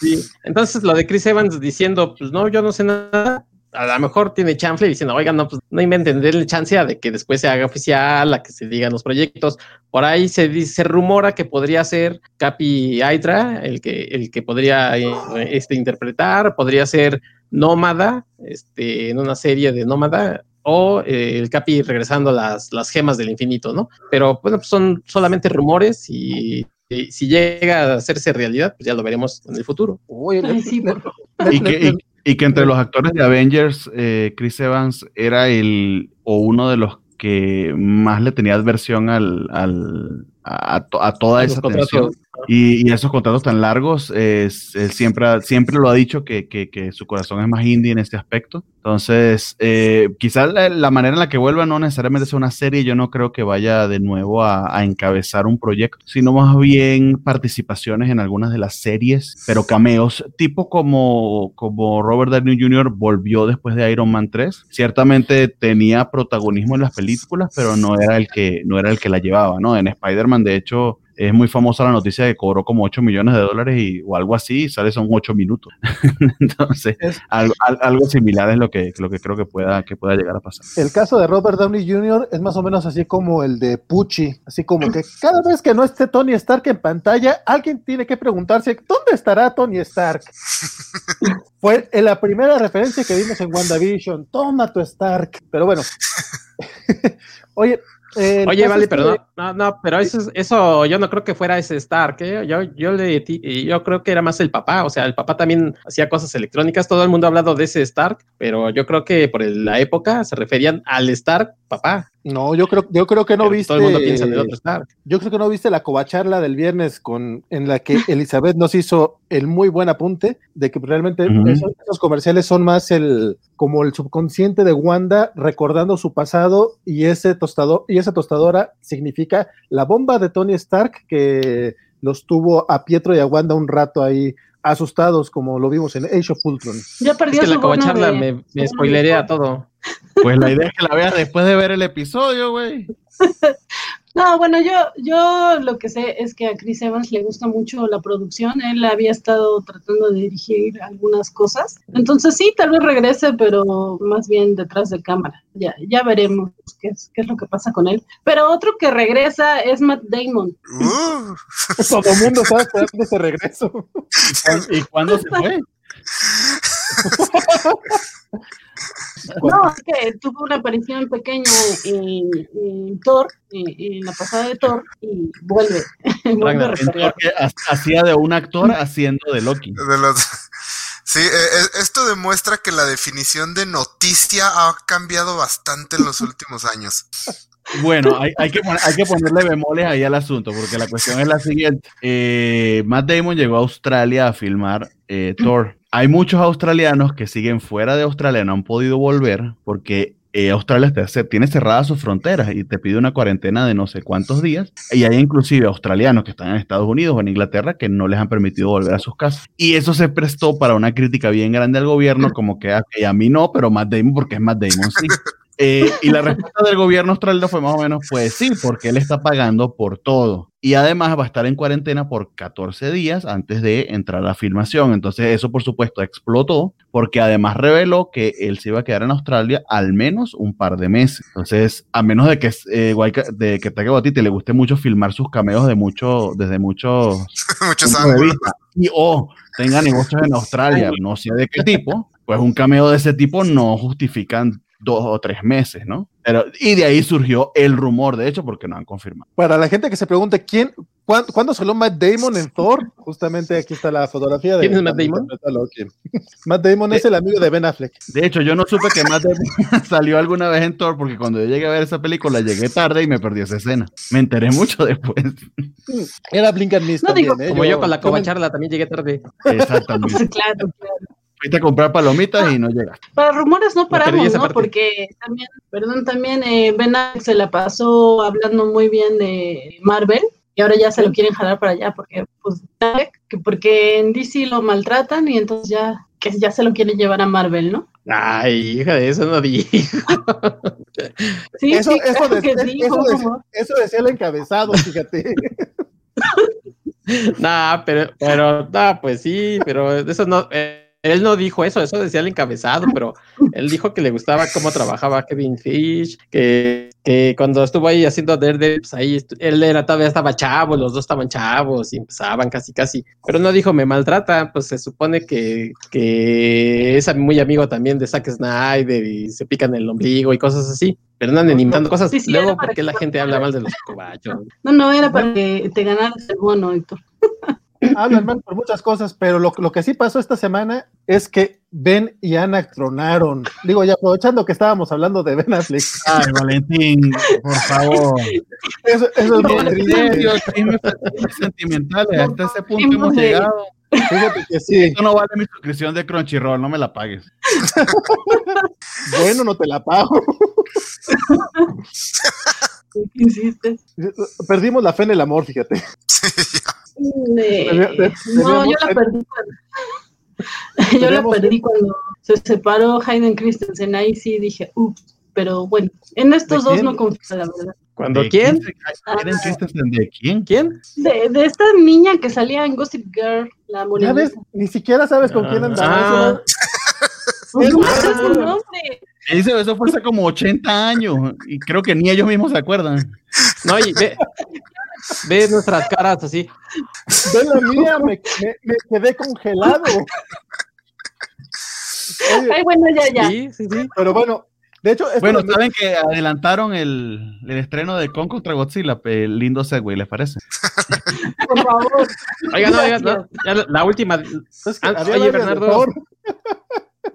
Sí. Entonces, lo de Chris Evans diciendo, pues no, yo no sé nada. A lo mejor tiene chanfle diciendo, oigan, no, pues no inventen, denle chance a de que después se haga oficial, a que se digan los proyectos. Por ahí se dice, se rumora que podría ser Capi Hydra, el que, el que podría eh, este, interpretar, podría ser Nómada, este, en una serie de Nómada, o eh, el Capi regresando las, las gemas del infinito, ¿no? Pero bueno, pues son solamente rumores y, si llega a hacerse realidad, pues ya lo veremos en el futuro. Ay, sí, por favor. y, que, y- que entre los actores de Avengers, eh, Chris Evans era el o uno de los que más le tenía adversión al, al- a, a to- a toda esa tensión. Y, y esos contratos tan largos, es- él siempre, siempre lo ha dicho que, que- que su corazón es más indie en este aspecto. Entonces, eh, quizás la, la manera en la que vuelva no necesariamente sea una serie, yo no creo que vaya de nuevo a, a encabezar un proyecto, sino más bien participaciones en algunas de las series, pero cameos, tipo como, como Robert Downey Jr. volvió después de Iron Man 3. Ciertamente tenía protagonismo en las películas, pero no era el que, no era el que la llevaba, ¿no? En Spider-Man, de hecho, es muy famosa la noticia de que cobró como 8 millones de dólares y, o algo así, y sale son 8 minutos. Entonces, Es- algo, al- algo similar es lo que, lo que creo que pueda, que pueda llegar a pasar. El caso de Robert Downey Jr. es más o menos así como el de Pucci, así como que cada vez que no esté Tony Stark en pantalla, alguien tiene que preguntarse, ¿dónde estará Tony Stark? Fue en la primera referencia que vimos en WandaVision, toma tu Stark. Pero bueno, oye, eh, Oye, vale, pero que- no, no, no, pero eso, es- eso yo no creo que fuera ese Stark, ¿eh? yo, yo, le, yo creo que era más el papá, o sea, el papá también hacía cosas electrónicas, todo el mundo ha hablado de ese Stark, pero yo creo que por la época se referían al Stark papá. No, yo creo, yo creo que no pero viste. Todo el mundo piensa en el otro Stark. Yo creo que no viste la covacharla del viernes con, en la que Elizabeth nos hizo el muy buen apunte de que realmente Ujú. esos, esos comerciales son más el como el subconsciente de Wanda recordando su pasado y ese tostador y esa tostadora significa la bomba de Tony Stark que los tuvo a Pietro y a Wanda un rato ahí asustados como lo vimos en Age of Ultron. Ya Es perdió que su la covacharla de- me, me spoilerea todo. Pues la idea es que la veas después de ver el episodio, güey. No, bueno, yo, yo lo que sé es que a Chris Evans le gusta mucho la producción. Él había estado tratando de dirigir algunas cosas. Entonces sí, tal vez regrese, pero más bien detrás de cámara. Ya, ya veremos qué es, qué es lo que pasa con él. Pero otro que regresa es Matt Damon. Uh, Todo el mundo está esperando ese regreso. ¿Y cuándo se fue? No, es que tuvo una aparición pequeña en, en Thor, en, en la pasada de Thor, y vuelve. vuelve Ragnar, hacía de un actor haciendo de Loki. de los- Sí, eh, eh, esto demuestra que la definición de noticia ha cambiado bastante en los últimos años. Bueno, hay, hay que, hay que ponerle bemoles ahí al asunto, porque la cuestión es la siguiente. Eh, Matt Damon llegó a Australia a filmar eh, Thor. Hay muchos australianos que siguen fuera de Australia, no han podido volver, porque eh, Australia tiene cerradas sus fronteras y te pide una cuarentena de no sé cuántos días. Y hay inclusive australianos que están en Estados Unidos o en Inglaterra que no les han permitido volver a sus casas. Y eso se prestó para una crítica bien grande al gobierno, como que "Ah, ok, a mí no, pero Matt Damon, porque es Matt Damon, sí. Eh, y la respuesta del gobierno australiano fue más o menos, pues sí, porque él está pagando por todo. Y además va a estar en cuarentena por 14 días antes de entrar a la filmación. Entonces eso, por supuesto, explotó, porque además reveló que él se iba a quedar en Australia al menos un par de meses. Entonces, a menos de que, eh, de que Taika Waititi le guste mucho filmar sus cameos de mucho, desde muchos Muchos ángulos. y o tenga negocios en Australia, no sé de qué tipo, pues un cameo de ese tipo no justifican dos o tres meses, ¿no? Pero, y de ahí surgió el rumor, de hecho, porque no han confirmado. Para la gente que se pregunte quién, cuán- cuándo salió Matt Damon en Thor, justamente aquí está la fotografía de ¿Quién es Matt Damon? Matt Damon es el amigo de Ben Affleck. De hecho, yo no supe que Matt Damon salió alguna vez en Thor, porque cuando yo llegué a ver esa película llegué tarde y me perdí esa escena. Me enteré mucho después. Era Blink and Miss No también, digo, ¿eh? Como yo con la covacharla también llegué tarde. Exactamente. claro, claro. Fuiste a comprar palomitas y no llegaste. Para rumores no paramos, ¿no? Porque también, perdón, también eh, Ben Affleck se la pasó hablando muy bien de Marvel y ahora ya se lo quieren jalar para allá porque, pues, que porque en DC lo maltratan y entonces ya que ya se lo quieren llevar a Marvel, ¿no? Ay, hija de eso no dijo. Sí, Eso, sí, eso, claro de- que sí, eso por de- favor. eso decía el encabezado, fíjate. Nah, pero, pero, nah, pues sí, pero eso no, eh, él no dijo eso, eso decía el encabezado, pero él dijo que le gustaba cómo trabajaba Kevin Fish, que, que cuando estuvo ahí haciendo Daredevil, pues ahí él era todavía estaba chavo, los dos estaban chavos y empezaban casi casi, pero no dijo me maltrata, pues se supone que, que es muy amigo también de Zack Snyder y se pican el ombligo y cosas así, pero no andan inventando cosas, Sí, sí, luego porque que la gente habla mal de los cobachos. No, no, era para que te ganaras el bono, Héctor. Hablan mal por muchas cosas, pero lo, lo que sí pasó esta semana es que Ben y Ana tronaron. Digo, ya aprovechando que estábamos hablando de Ben Affleck, Ay, Valentín, por favor. eso, eso es muy triste. chismes sentimentales, hasta ese punto hemos llegado. Fíjate que sí. Esto no vale mi suscripción de Crunchyroll, no me la pagues. Bueno, no te la pago. ¿Qué insistes? Perdimos la fe en el amor, fíjate. No, yo la perdí cuando, yo la perdí cuando se separó Hayden Christensen. Ahí sí dije, ups, pero bueno, en estos ¿De dos quién? no confío, la verdad. ¿Cuando ¿De quién? se- ¿Quieren chistes de quién? ¿Quién? De, de esta niña que salía en Gossip Girl, la ves, ni siquiera sabes con quién andaba. Ah. Pues no Es- sé su nombre. Ese eso fue hace como 80 años y creo que ni ellos mismos se acuerdan. No, y ve, ve nuestras caras así. Ve la mía, me, me- me quedé congelado. Oye, Ay, bueno, ya, ya. Sí, sí, sí. pero bueno, de hecho, Bueno, saben que adelantaron el, el estreno de Kong contra Godzilla, pe- lindo segue, ¿les parece? Por favor. Oiga, no, oiga, no, ya la, la última. es que ah, oye, Bernardo.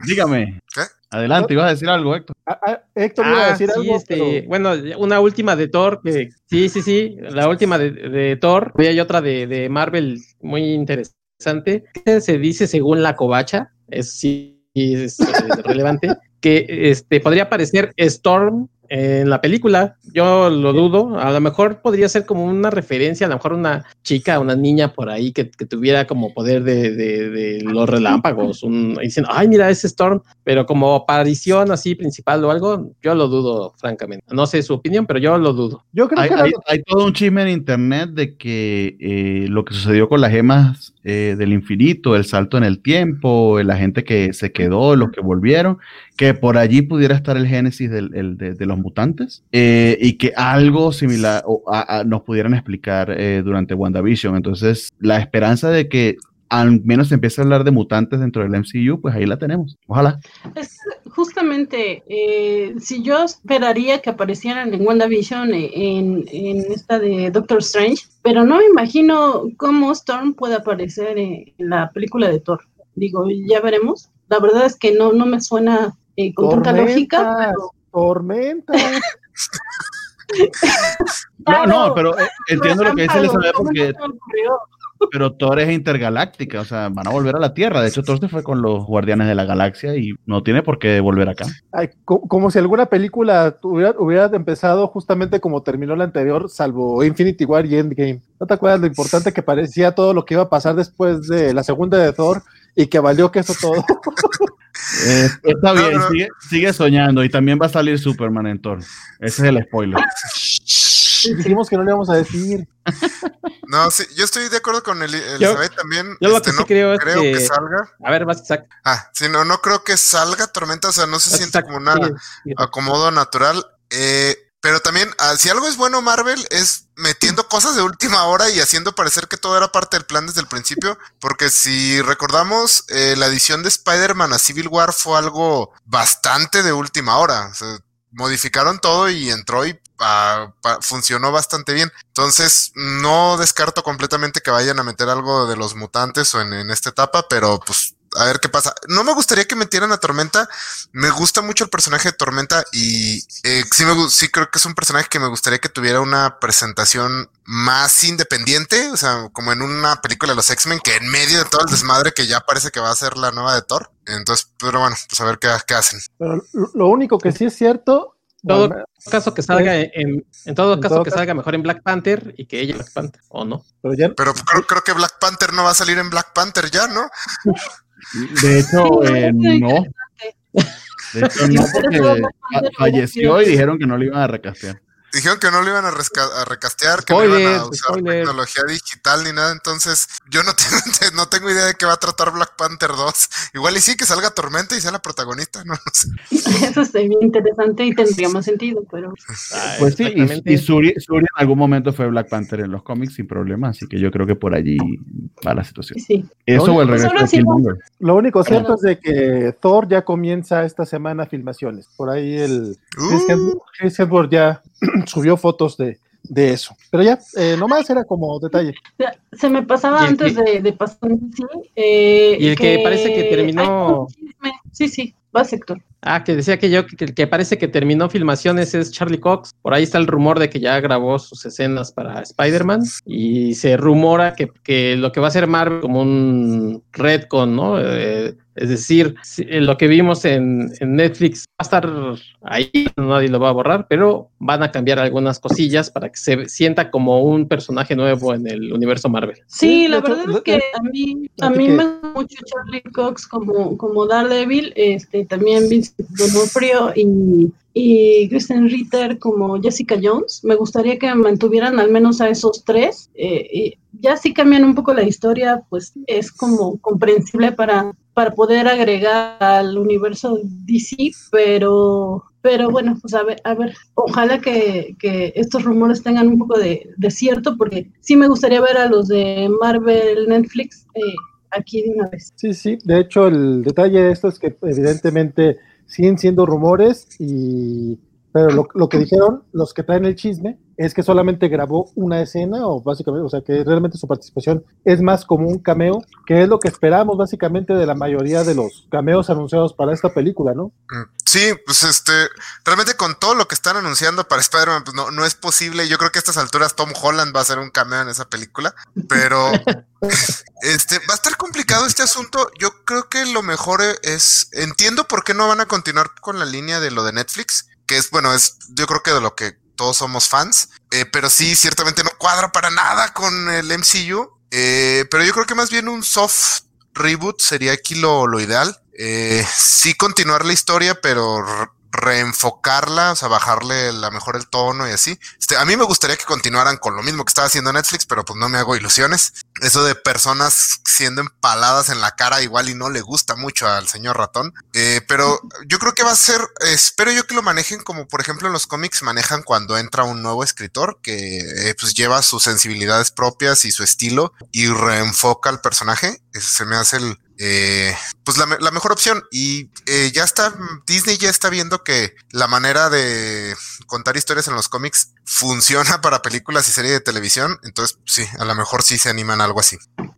Dígame. ¿Qué? Adelante, ibas a decir algo, Héctor. Ah, ah, Héctor iba a Ah, decir sí, algo, este, pero- bueno, una última de Thor, que sí, sí, sí, la última de, de Thor, y hay otra de, de Marvel muy interesante, se dice según la covacha, es sí es, eh, relevante, que este podría aparecer Storm en la película. Yo lo dudo. A lo mejor podría ser como una referencia, a lo mejor una chica, una niña por ahí que, que tuviera como poder de, de, de los relámpagos, un, diciendo, ay, mira, ese Storm, pero como aparición así principal o algo, yo lo dudo, francamente. No sé su opinión, pero yo lo dudo. Yo creo Hay, que hay- todo un chisme en internet de que eh, lo que sucedió con las gemas eh, del infinito, el salto en el tiempo, la gente que se quedó, los que volvieron, que por allí pudiera estar el génesis del- el de, de los mutantes eh, y que algo similar o, a- a- nos pudieran explicar eh, durante WandaVision. Entonces, la esperanza de que al menos se empiece a hablar de mutantes dentro del MCU, pues ahí la tenemos. Ojalá. Es justamente, eh, si yo esperaría que aparecieran en WandaVision, en, en esta de Doctor Strange, pero no me imagino cómo Storm puede aparecer en, en la película de Thor. Digo, ya veremos. La verdad es que no, no me suena eh, con tanta lógica, pero tormentas. No, no, pero eh, entiendo lo que dice Elizabeth ¿cómo porque pero Thor es intergaláctica, o sea, van a volver a la Tierra. De hecho, Thor se fue con los Guardianes de la Galaxia y no tiene por qué volver acá. Ay, co- como si alguna película hubiera, hubiera empezado justamente como terminó la anterior, salvo Infinity War y Endgame. ¿No te acuerdas lo importante que parecía todo lo que iba a pasar después de la segunda de Thor y que valió que eso todo? Eh, está bien, no. Sigue, sigue soñando y también va a salir Superman en Thor. Ese es el spoiler. Dijimos que no le íbamos a decir. No, sí, yo estoy de acuerdo con Elizabeth también. Yo lo este, que sí no creo es creo que, que salga. a ver, vas, Isaac. Ah, sí, no, no creo que salga Tormenta, o sea, no se siente como sigue. acomodo natural. Eh, pero también, ah, si algo es bueno Marvel, es metiendo cosas de última hora y haciendo parecer que todo era parte del plan desde el principio. Porque si recordamos, eh, la edición de Spider-Man a Civil War fue algo bastante de última hora. O sea, modificaron todo y entró y ah, funcionó bastante bien. Entonces, no descarto completamente que vayan a meter algo de los mutantes o en, en esta etapa, pero pues a ver qué pasa. No me gustaría que metieran a Tormenta. Me gusta mucho el personaje de Tormenta y eh, sí, me, sí creo que es un personaje que me gustaría que tuviera una presentación más independiente, o sea, como en una película de los X-Men, que en medio de todo el desmadre que ya parece que va a ser la nueva de Thor. Entonces, pero bueno, pues a ver qué, qué hacen. Pero lo- único que sí es cierto, Todo bueno, caso que salga en, en todo En caso todo que caso. salga mejor en Black Panther y que ella Black Panther, o no. pero ya Pero creo, creo que Black Panther no va a salir en Black Panther ya, ¿no? De hecho, eh, no. De hecho, no, porque fa- falleció y dijeron que no le iban a recastear. Dijeron que no lo iban a, recastear, que no iban a usar spoiler. tecnología digital ni nada. Entonces, yo no tengo, no tengo idea de qué va a tratar Black Panther 2. Igual y sí que salga Tormenta y sea la protagonista, no, no sé. Eso sería interesante y tendría más sentido, pero Ah, Pues sí, y, y Suri, Suri en algún momento fue Black Panther en los cómics sin problema, así que yo creo que por allí va la situación. sí. Eso o el regreso de sí Killmonger. lo único cierto es de que Thor ya comienza esta semana filmaciones. Por ahí el Uh. Chris Hemsworth ya subió fotos de, de eso. Pero ya, eh, nomás era como detalle. Se me pasaba el antes que- de, de pasar sí, eh, Y el que parece que terminó- chisme. Sí, sí, va sector. Ah, que decía que yo, que, que parece que terminó filmaciones es Charlie Cox. Por ahí está el rumor de que ya grabó sus escenas para Spider-Man. Y se rumora que, que lo que va a hacer Marvel como un retcon, ¿no? Eh, es decir, si- eh, lo que vimos en, en Netflix va a estar ahí, nadie lo va a borrar, pero van a cambiar algunas cosillas para que se sienta como un personaje nuevo en el universo Marvel. Sí, la verdad es que a mí, a mí que- me gusta mucho Charlie Cox como, como Daredevil, este, también Vincent D'Onofrio y, y Kristen Ritter como Jessica Jones. Me gustaría que mantuvieran al menos a esos tres. eh, y ya si cambian un poco la historia, pues es como comprensible para, para poder agregar al universo DC, pero pero bueno, pues a ver, a ver, ojalá que, que estos rumores tengan un poco de, de cierto, porque sí me gustaría ver a los de Marvel Netflix eh, aquí de una vez. Sí, sí. De hecho, el detalle de esto es que evidentemente siguen siendo rumores y pero lo, lo que dijeron los que traen el chisme es que solamente grabó una escena o básicamente, o sea, que realmente su participación es más como un cameo, que es lo que esperamos básicamente de la mayoría de los cameos anunciados para esta película, ¿no? Mm, Sí, pues este, realmente con todo lo que están anunciando para Spider-Man, pues no, no es posible. Yo creo que a estas alturas Tom Holland va a hacer un cameo en esa película, pero este, va a estar complicado este asunto. Yo creo que lo mejor es, entiendo por qué no van a continuar con la línea de lo de Netflix, que es, bueno, es yo creo que de lo que todos somos fans, eh, pero sí, ciertamente no cuadra para nada con el MCU, eh, pero yo creo que más bien un soft reboot sería aquí lo, ideal. Eh, sí continuar la historia, pero reenfocarla, o sea, bajarle la mejor el tono y así. Este, a mí me gustaría que continuaran con lo mismo que estaba haciendo Netflix, pero pues no me hago ilusiones. Eso de personas siendo empaladas en la cara igual y no le gusta mucho al señor ratón. Eh, pero yo creo que va a ser, espero yo que lo manejen como por ejemplo en los cómics manejan cuando entra un nuevo escritor que eh, pues lleva sus sensibilidades propias y su estilo y reenfoca al personaje. Ese se me hace el, eh, pues la, la, mejor opción. Y eh, ya está, Disney ya está viendo que la manera de contar historias en los cómics funciona para películas y series de televisión. Entonces, sí, a lo mejor sí se animan a algo así.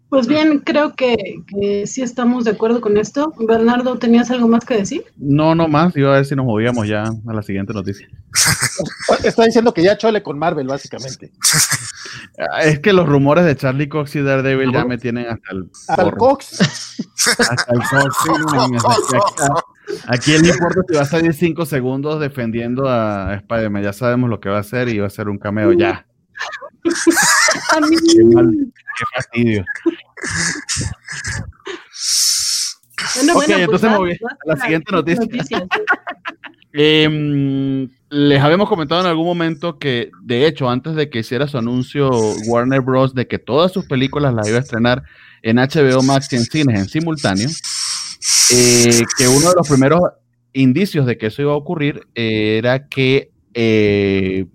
Pues bien, creo que, que, sí estamos de acuerdo con esto. Bernardo, ¿tenías algo más que decir? No, no más. Iba a ver si nos movíamos ya a la siguiente noticia. Está diciendo que ya chole con Marvel, básicamente. es que los rumores de Charlie Cox y Daredevil ya me tienen hasta el... Hasta el Cox. Hasta el Cox, sí, Aquí el importa si va a salir cinco segundos defendiendo a Spider-Man. Ya sabemos lo que va a hacer y va a ser un cameo ya. A mí. Qué, mal, qué fastidio. Bueno, Ok, bueno, pues entonces me voy a la siguiente noticia. Eh, les habíamos comentado en algún momento que, de hecho, antes de que hiciera su anuncio Warner Bros. de que todas sus películas las iba a estrenar en HBO Max y en cines en simultáneo, eh, que uno de los primeros indicios de que eso iba a ocurrir era que eh,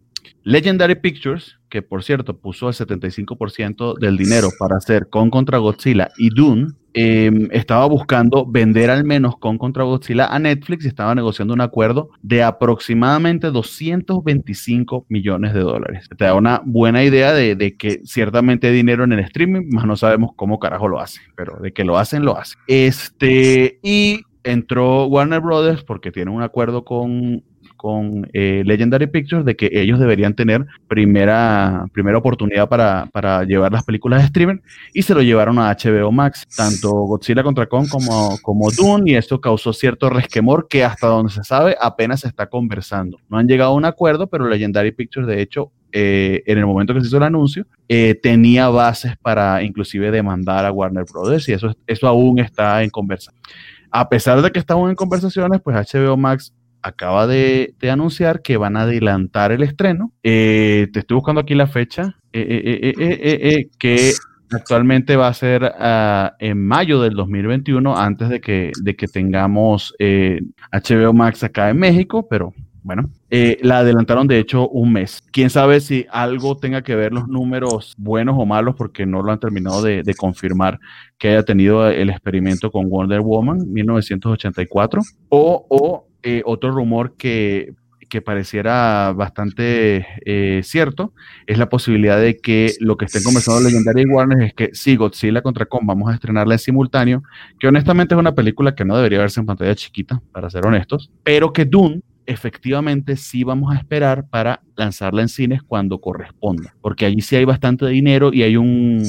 Legendary Pictures, que por cierto puso el 75% del dinero para hacer con contra Godzilla y Dune, eh, estaba buscando vender al menos con contra Godzilla a Netflix y estaba negociando un acuerdo de aproximadamente 225 millones de dólares. Te da una buena idea de, de que ciertamente hay dinero en el streaming, más no sabemos cómo carajo lo hacen, pero de que lo hacen, lo hacen. Este, y entró Warner Brothers porque tiene un acuerdo con con eh, Legendary Pictures de que ellos deberían tener primera, primera oportunidad para, para llevar las películas de streaming y se lo llevaron a HBO Max, tanto Godzilla contra Kong como, como Dune, y esto causó cierto resquemor que hasta donde se sabe apenas se está conversando. No han llegado a un acuerdo, pero Legendary Pictures de hecho eh, en el momento que se hizo el anuncio, eh, tenía bases para inclusive demandar a Warner Brothers y eso, eso aún está en conversación. A pesar de que estamos en conversaciones, pues HBO Max acaba de, anunciar que van a adelantar el estreno. Eh, te estoy buscando aquí la fecha, eh, que actualmente va a ser uh, en mayo del 2021, antes de que, de que tengamos HBO eh, Max acá en México, pero bueno, eh, la adelantaron de hecho un mes. Quién sabe si algo tenga que ver los números buenos o malos, porque no lo han terminado de, de confirmar que haya tenido el experimento con Wonder Woman 1984, o, o eh, otro rumor que, que pareciera bastante eh, cierto es la posibilidad de que lo que estén conversando Legendary Warner es que sí, Godzilla contra Kong vamos a estrenarla en simultáneo, que honestamente es una película que no debería verse en pantalla chiquita, para ser honestos, pero que Dune efectivamente sí vamos a esperar para lanzarla en cines cuando corresponda, porque allí sí hay bastante dinero y hay un,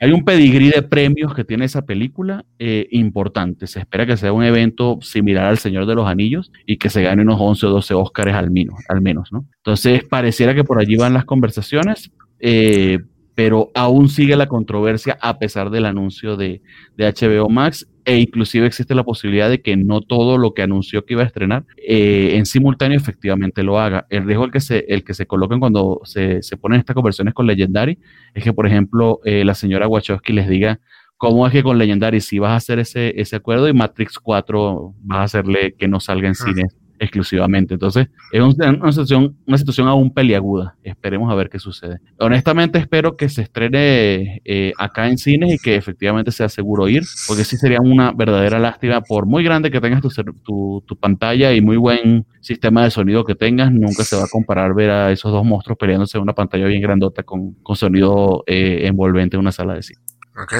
hay un pedigrí de premios que tiene esa película eh, importante. Se espera que sea un evento similar al Señor de los Anillos y que se gane unos 11 o 12 Óscares al menos, al menos, ¿no? Entonces, pareciera que por allí van las conversaciones, eh, pero aún sigue la controversia a pesar del anuncio de, de, HBO Max e inclusive existe la posibilidad de que no todo lo que anunció que iba a estrenar eh, en simultáneo efectivamente lo haga. El riesgo el que se, el que se coloquen cuando se, se ponen estas conversiones con Legendary es que, por ejemplo, eh, la señora Wachowski les diga cómo es que con Legendary si vas a hacer ese, ese acuerdo y Matrix 4 vas a hacerle que no salga en Ah. Exclusivamente. Entonces, es un- una, situación, una situación aún peliaguda. Esperemos a ver qué sucede. Honestamente, espero que se estrene eh, acá en cines y que efectivamente sea seguro ir, porque sí sería una verdadera lástima. Por muy grande que tengas tu, tu pantalla y muy buen sistema de sonido que tengas, nunca se va a comparar ver a esos dos monstruos peleándose en una pantalla bien grandota con, con sonido eh, envolvente en una sala de cine. Ok.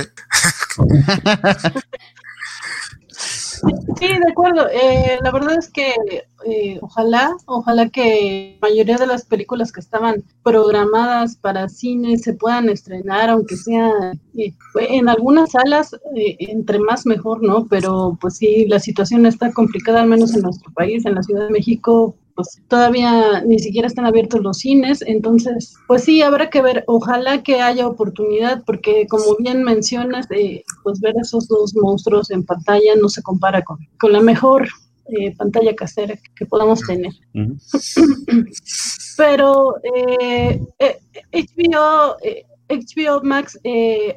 Sí, de acuerdo. Eh, la verdad es que eh, ojalá, ojalá que la mayoría de las películas que estaban programadas para cine se puedan estrenar, aunque sea eh, en algunas salas, eh, entre más mejor, ¿no? Pero pues sí, la situación está complicada, al menos en nuestro país, en la Ciudad de México. Pues todavía ni siquiera están abiertos los cines, entonces pues sí, habrá que ver, ojalá que haya oportunidad, porque como bien mencionas, eh, pues ver esos dos monstruos en pantalla no se compara con, con la mejor eh, pantalla casera que podamos tener. Pero eh, HBO, HBO Max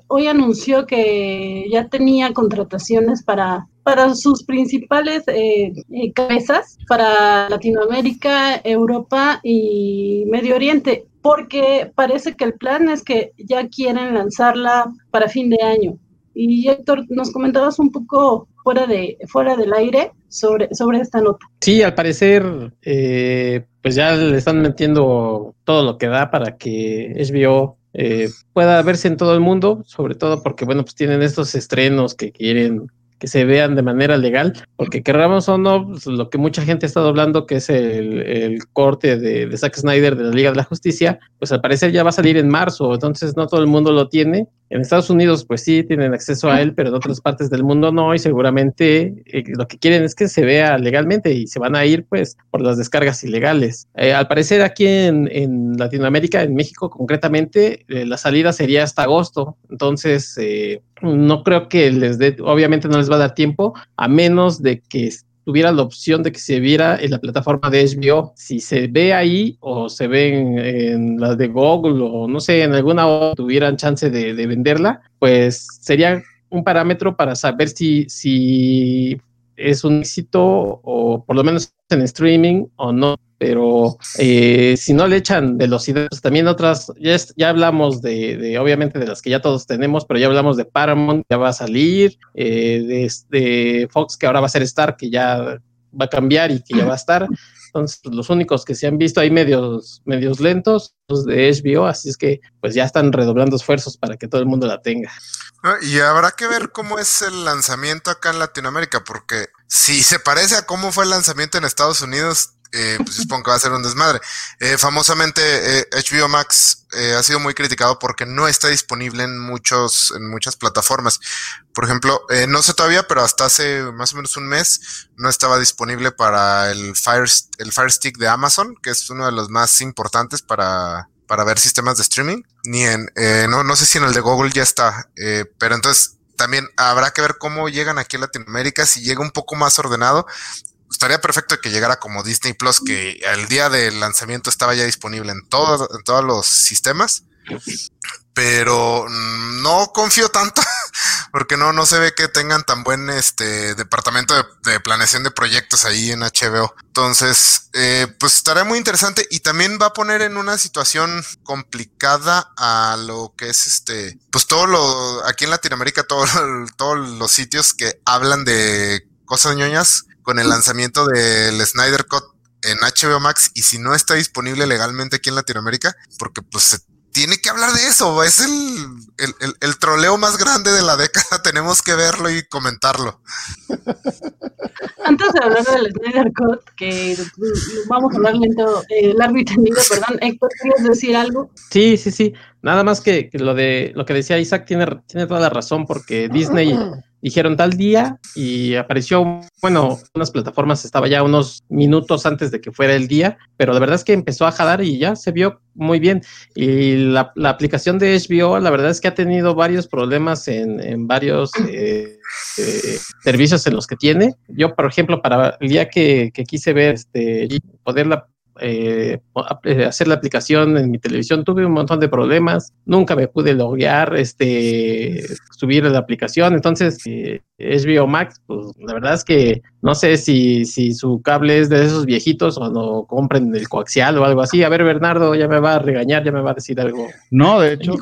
hoy anunció que ya tenía contrataciones para para sus principales eh, eh, cabezas para Latinoamérica, Europa y Medio Oriente, porque parece que el plan es que ya quieren lanzarla para fin de año. Y Héctor, nos comentabas un poco fuera de fuera del aire sobre, sobre esta nota. Sí, al parecer, eh, pues ya le están metiendo todo lo que da para que HBO pueda verse en todo el mundo, sobre todo porque, bueno, pues tienen estos estrenos que quieren que se vean de manera legal, porque querramos o no, pues, lo que mucha gente ha estado hablando, que es el, corte de, de, Zack Snyder de la Liga de la Justicia, pues al parecer ya va a salir en marzo, entonces no todo el mundo lo tiene. En Estados Unidos, pues sí, tienen acceso a él, pero en otras partes del mundo no, y seguramente eh, lo que quieren es que se vea legalmente y se van a ir, pues, por las descargas ilegales. Eh, al parecer, aquí en, Latinoamérica, en México concretamente, eh, la salida sería hasta agosto, entonces no creo que les dé, obviamente no les va a dar tiempo, a menos de que tuviera la opción de que se viera en la plataforma de HBO. Si se ve ahí o se ve en, la de Google o no sé, en alguna otra tuvieran chance de, venderla, pues sería un parámetro para saber si, si es un éxito o por lo menos en streaming o no pero eh, si no le echan velocidad, pues también otras, ya, ya hablamos de, obviamente, de las que ya todos tenemos, pero ya hablamos de Paramount, ya va a salir, eh, de, Fox, que ahora va a ser Star, que ya va a cambiar y que ya va a estar. Entonces, pues, los únicos que se han visto ahí medios, medios lentos, los de HBO, así es que pues ya están redoblando esfuerzos para que todo el mundo la tenga. Ah, y habrá que ver cómo es el lanzamiento acá en Latinoamérica, porque si se parece a cómo fue el lanzamiento en Estados Unidos, eh, pues supongo que va a ser un desmadre. Eh, famosamente, HBO eh, Max ha sido muy criticado porque no está disponible en muchos, en muchas plataformas. Por ejemplo, no sé todavía, pero hasta hace más o menos un mes no estaba disponible para el Fire, el Fire Stick de Amazon, que es uno de los más importantes para, para ver sistemas de streaming. Ni en, no, no sé si en el de Google ya está, pero entonces también habrá que ver cómo llegan aquí a Latinoamérica, si llega un poco más ordenado estaría perfecto que llegara como Disney Plus, que el día del lanzamiento estaba ya disponible en todos, en todos los sistemas. Pero no confío tanto porque no, no se ve que tengan tan buen este departamento de, planeación de proyectos ahí en HBO. Entonces, eh, pues estaría muy interesante y también va a poner en una situación complicada a lo que es este, pues todo lo, aquí en Latinoamérica, todo, todos los sitios que hablan de cosas ñoñas con el lanzamiento del Snyder Cut en HBO Max y si no está disponible legalmente aquí en Latinoamérica, porque pues se tiene que hablar de eso, es el, el, troleo más grande de la década, tenemos que verlo y comentarlo. Antes de hablar del Snyder Cut, que vamos a hablar lento, eh, largo y tendido, perdón, Héctor, ¿quieres decir algo? Sí, sí, sí, nada más que, lo de lo que decía Isaac tiene, tiene toda la razón, porque Disney dijeron tal día y apareció, bueno, unas plataformas estaba ya unos minutos antes de que fuera el día, pero la verdad es que empezó a jalar y ya se vio muy bien. Y la, aplicación de HBO, la verdad es que ha tenido varios problemas en, varios eh, eh, servicios en los que tiene. Yo, por ejemplo, para el día que, que quise ver, este, poderla eh, eh, hacer la aplicación en mi televisión, tuve un montón de problemas, nunca me pude loguear, este, subir la aplicación, entonces eh, HBO Max, pues la verdad es que no sé si, si su cable es de esos viejitos o no compren el coaxial o algo así. A ver, Bernardo, ya me va a regañar, ya me va a decir algo. No, de hecho,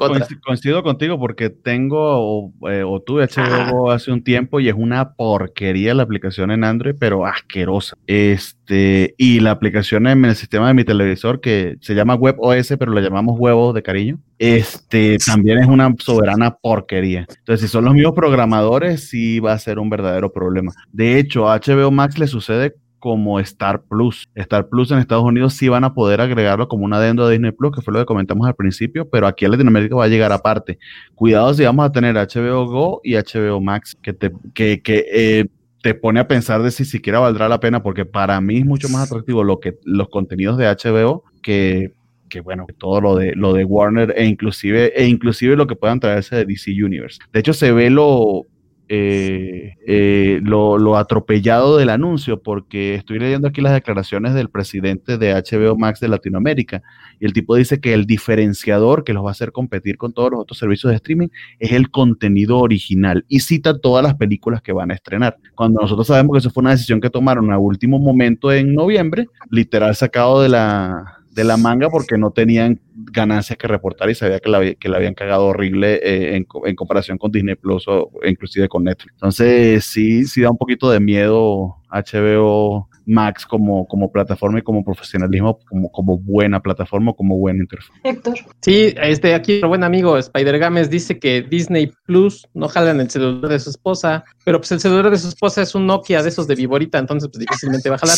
coincido contigo porque tengo o, tuve HBO hace un tiempo y es una porquería la aplicación en Android, pero asquerosa. Este, y la aplicación en el sistema de mi televisor que se llama WebOS, pero lo llamamos huevo de cariño, este también es una soberana porquería. Entonces, si son los mismos programadores, sí va a ser un verdadero problema. De hecho, a HBO Max le sucede como Star Plus. Star Plus en Estados Unidos sí van a poder agregarlo como un adendo a Disney Plus, que fue lo que comentamos al principio, pero aquí en Latinoamérica va a llegar aparte. Cuidado si vamos a tener HBO Go y HBO Max, que, te, que, que eh, te pone a pensar de si siquiera valdrá la pena, porque para mí es mucho más atractivo lo que los contenidos de HBO que, que bueno, todo lo de lo de Warner e inclusive e inclusive lo que puedan traerse de DC Universe. De hecho, se ve lo eh, eh, lo, lo, atropellado del anuncio, porque estoy leyendo aquí las declaraciones del presidente de HBO Max de Latinoamérica, y el tipo dice que el diferenciador que los va a hacer competir con todos los otros servicios de streaming es el contenido original, y cita todas las películas que van a estrenar. Cuando nosotros sabemos que eso fue una decisión que tomaron a último momento en noviembre, literal sacado de la, de la manga porque no tenían ganancias que reportar y sabía que la, que la habían cagado horrible eh, en, en, comparación con Disney Plus o inclusive con Netflix. Entonces sí, sí da un poquito de miedo HBO Max como, como plataforma y como profesionalismo, como, como buena plataforma, como buena interfaz. Héctor. Sí, este, aquí nuestro buen amigo Spider Games dice que Disney Plus no jala en el celular de su esposa, pero pues el celular de su esposa es un Nokia de esos de Viborita, entonces pues difícilmente va a jalar.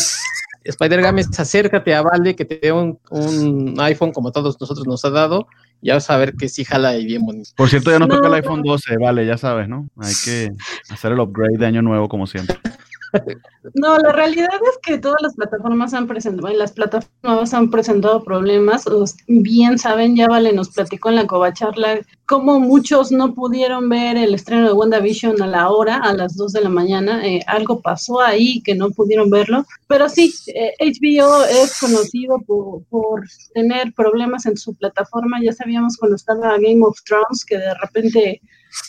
Spider Games, acércate a Vale que te dé un, un, iPhone como todos nosotros nos ha dado. Ya vas a ver que sí jala y bien bonito. Por cierto, ya nos no, toca el iPhone 12, vale, ya sabes, ¿no? Hay que hacer el upgrade de año nuevo como siempre. No, la realidad es que todas las plataformas han presentado, las plataformas han presentado problemas. Bien saben, ya Vale nos platicó en la covacharla cómo muchos no pudieron ver el estreno de WandaVision a la hora, a las 2 de la mañana. Eh, algo pasó ahí que no pudieron verlo. Pero sí, eh, HBO es conocido por, por, tener problemas en su plataforma. Ya sabíamos cuando estaba Game of Thrones que de repente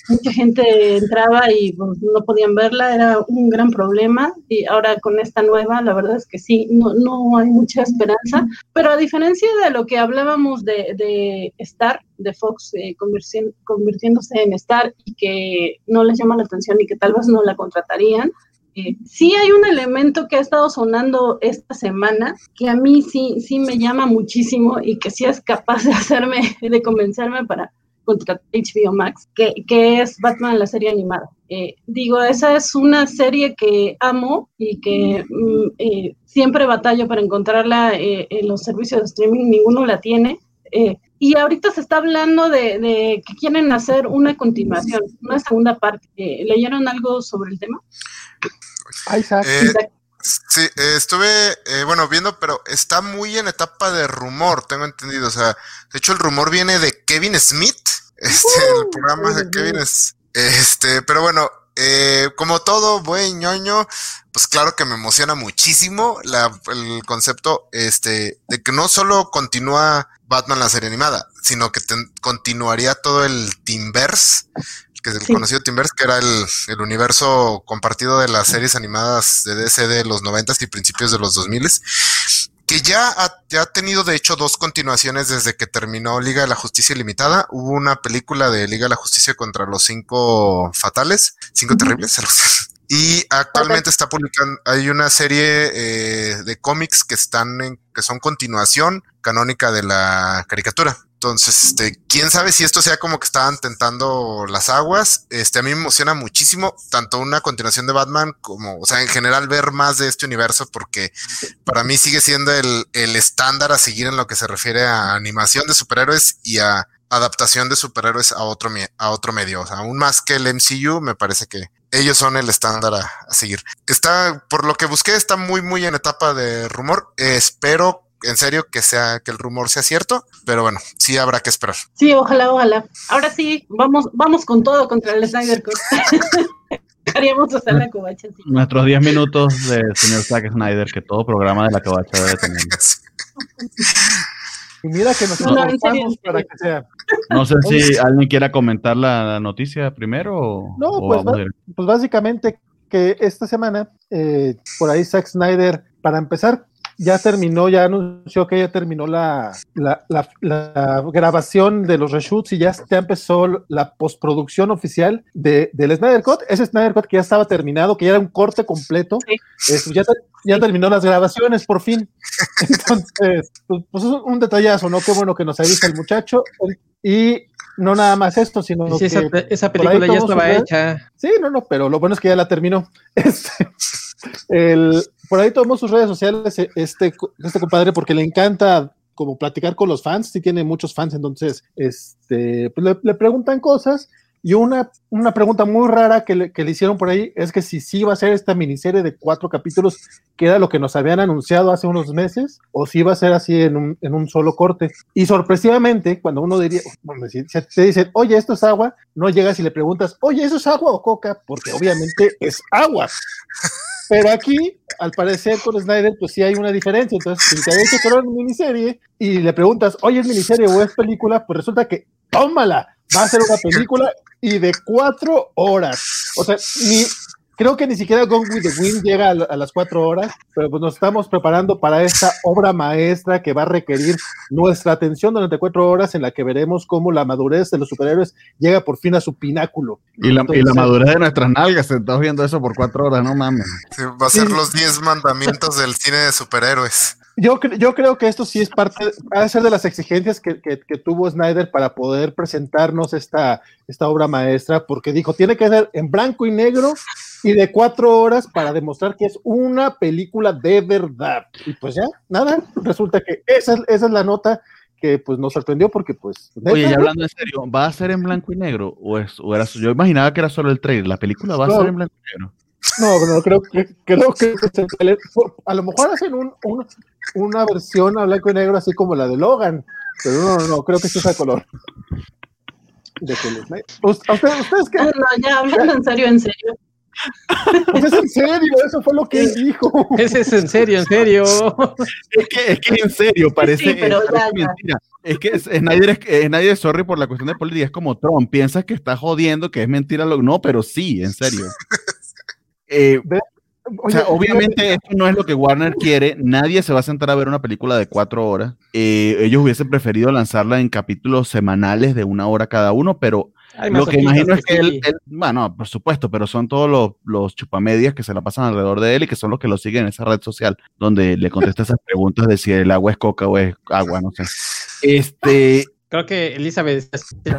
mucha gente entraba y pues, no podían verla, era un gran problema. Y ahora con esta nueva, la verdad es que sí, no, no hay mucha esperanza. Pero a diferencia de lo que hablábamos de, de Star, de Fox eh, convirti convirtiéndose en Star y que no les llama la atención y que tal vez no la contratarían, eh, sí hay un elemento que ha estado sonando esta semana que a mí sí, sí me llama muchísimo y que sí es capaz de hacerme, de convencerme para contra HBO Max, que, que es Batman la serie animada. Eh, digo, esa es una serie que amo y que mm, eh, siempre batallo para encontrarla eh, en los servicios de streaming, ninguno la tiene. Eh, y ahorita se está hablando de, de, que quieren hacer una continuación, una segunda parte. ¿Leyeron algo sobre el tema? Isaac. Sí, eh, estuve, eh, bueno, viendo, pero está muy en etapa de rumor, tengo entendido. O sea, de hecho el rumor viene de Kevin Smith, este, uh, el programa de Kevin es, este, pero bueno, eh, como todo buen ñoño, pues claro que me emociona muchísimo la, el concepto, este, de que no solo continúa Batman la serie animada, sino que te, continuaría todo el Teamverse, que es el sí. conocido Teamverse, que era el, el, universo compartido de las series animadas de DC de los 90 y principios de los 2000 que ya ha, ya ha tenido de hecho dos continuaciones desde que terminó Liga de la Justicia Ilimitada. Hubo una película de Liga de la Justicia contra los cinco fatales, cinco terribles. Y actualmente está publicando, hay una serie eh, de cómics que están en, que son continuación canónica de la caricatura. Entonces, este, quién sabe si esto sea como que estaban tentando las aguas. Este, a mí me emociona muchísimo, tanto una continuación de Batman como, o sea, en general ver más de este universo, porque para mí sigue siendo el, el estándar a seguir en lo que se refiere a animación de superhéroes y a adaptación de superhéroes a otro, a otro medio. O sea, aún más que el MCU, me parece que ellos son el estándar a, seguir. Está, por lo que busqué, está muy, muy en etapa de rumor. Eh, espero en serio que sea que el rumor sea cierto, pero bueno, sí habrá que esperar. Sí, ojalá, ojalá. Ahora sí, vamos, vamos con todo contra el Snyder Cut. Haríamos hacer la covacha. Sí. Nuestros 10 minutos de señor Zack Snyder, que todo programa de la covacha debe tener. Y mira que nos no, no, para que sea. No sé si alguien quiera comentar la noticia primero. O, no, o pues, va, pues, básicamente que esta semana, eh, por ahí Zack Snyder, para empezar, ya terminó, ya anunció que ya terminó la, la, la, la grabación de los reshoots y ya, ya empezó la postproducción oficial de, del Snyder Cut. Ese Snyder Cut que ya estaba terminado, que ya era un corte completo, sí. eh, ya, ya sí. terminó las grabaciones por fin. Entonces, pues, pues, es un detallazo, ¿no? Qué bueno que nos avisa el muchacho. Y no nada más esto, sino sí, que esa, esa película ya estaba hecha. Sí, no, no, pero lo bueno es que ya la terminó. Este, el, por ahí tomó sus redes sociales este, este compadre porque le encanta como platicar con los fans, sí tiene muchos fans, entonces este, pues le, le, preguntan cosas Y una, una pregunta muy rara que le, que le hicieron por ahí es que si sí va a ser esta miniserie de cuatro capítulos, que era lo que nos habían anunciado hace unos meses, o si va a ser así en un, en un solo corte. Y sorpresivamente, cuando uno diría, bueno, si te dicen, oye, esto es agua, no llegas y le preguntas, oye, ¿eso es agua o coca? Porque obviamente es agua. Pero aquí, al parecer, con Snyder, pues sí hay una diferencia. Entonces, si te había dicho que era una miniserie y le preguntas, oye, ¿es miniserie o es película? Pues resulta que, tómala, va a ser una película y de cuatro horas. O sea, ni, creo que ni siquiera Gone with the Wind llega a, la- a las cuatro horas, pero pues nos estamos preparando para esta obra maestra que va a requerir nuestra atención durante cuatro horas, en la que veremos cómo la madurez de los superhéroes llega por fin a su pináculo. Y la, y la madurez de nuestras nalgas, sentados viendo eso por cuatro horas, no mames. Sí, va a ser Sí. los 10 mandamientos del cine de superhéroes. Yo, yo creo que esto sí es parte, va a ser de las exigencias que, que- que tuvo Snyder para poder presentarnos esta, esta obra maestra, porque dijo, tiene que ser en blanco y negro y de cuatro horas para demostrar que es una película de verdad. Y pues ya, nada, resulta que esa, es- esa es la nota que pues nos sorprendió porque pues... Oye, ya hablando en serio, ¿va a ser en blanco y negro? ¿O, es, o era, yo imaginaba que era solo el trailer. ¿La película va a ser en blanco y negro? No, no, creo que, creo que es el trailer. a lo mejor hacen un, un- una versión a blanco y negro así como la de Logan, pero no, no, no, creo que sí es a color. De color. ¿Ust- ¿A ustedes, ustedes qué? No, ya hablando en serio, en serio. Pues es en serio, eso fue lo que él dijo. Ese es en serio, en serio. Es que, es que en serio, parece, Sí, pero parece ya, ya. mentira. Es que es- Snyder es, eh, Snyder es sorry por la cuestión de política, es como Trump, piensas que está jodiendo, que es mentira, lo, no, pero sí, en serio. Eh, o sea, Oye, obviamente esto no es lo que Warner quiere, nadie se va a sentar a ver una película de cuatro horas. Eh, ellos hubiesen preferido lanzarla en capítulos semanales de una hora cada uno, pero Lo que imagino es que sí. él, él- bueno, por supuesto, pero son todos los, los chupamedias que se la pasan alrededor de él y que son los que lo siguen en esa red social, donde le contesta esas preguntas de si el agua es coca o es agua, no sé. Este, Creo que Elizabeth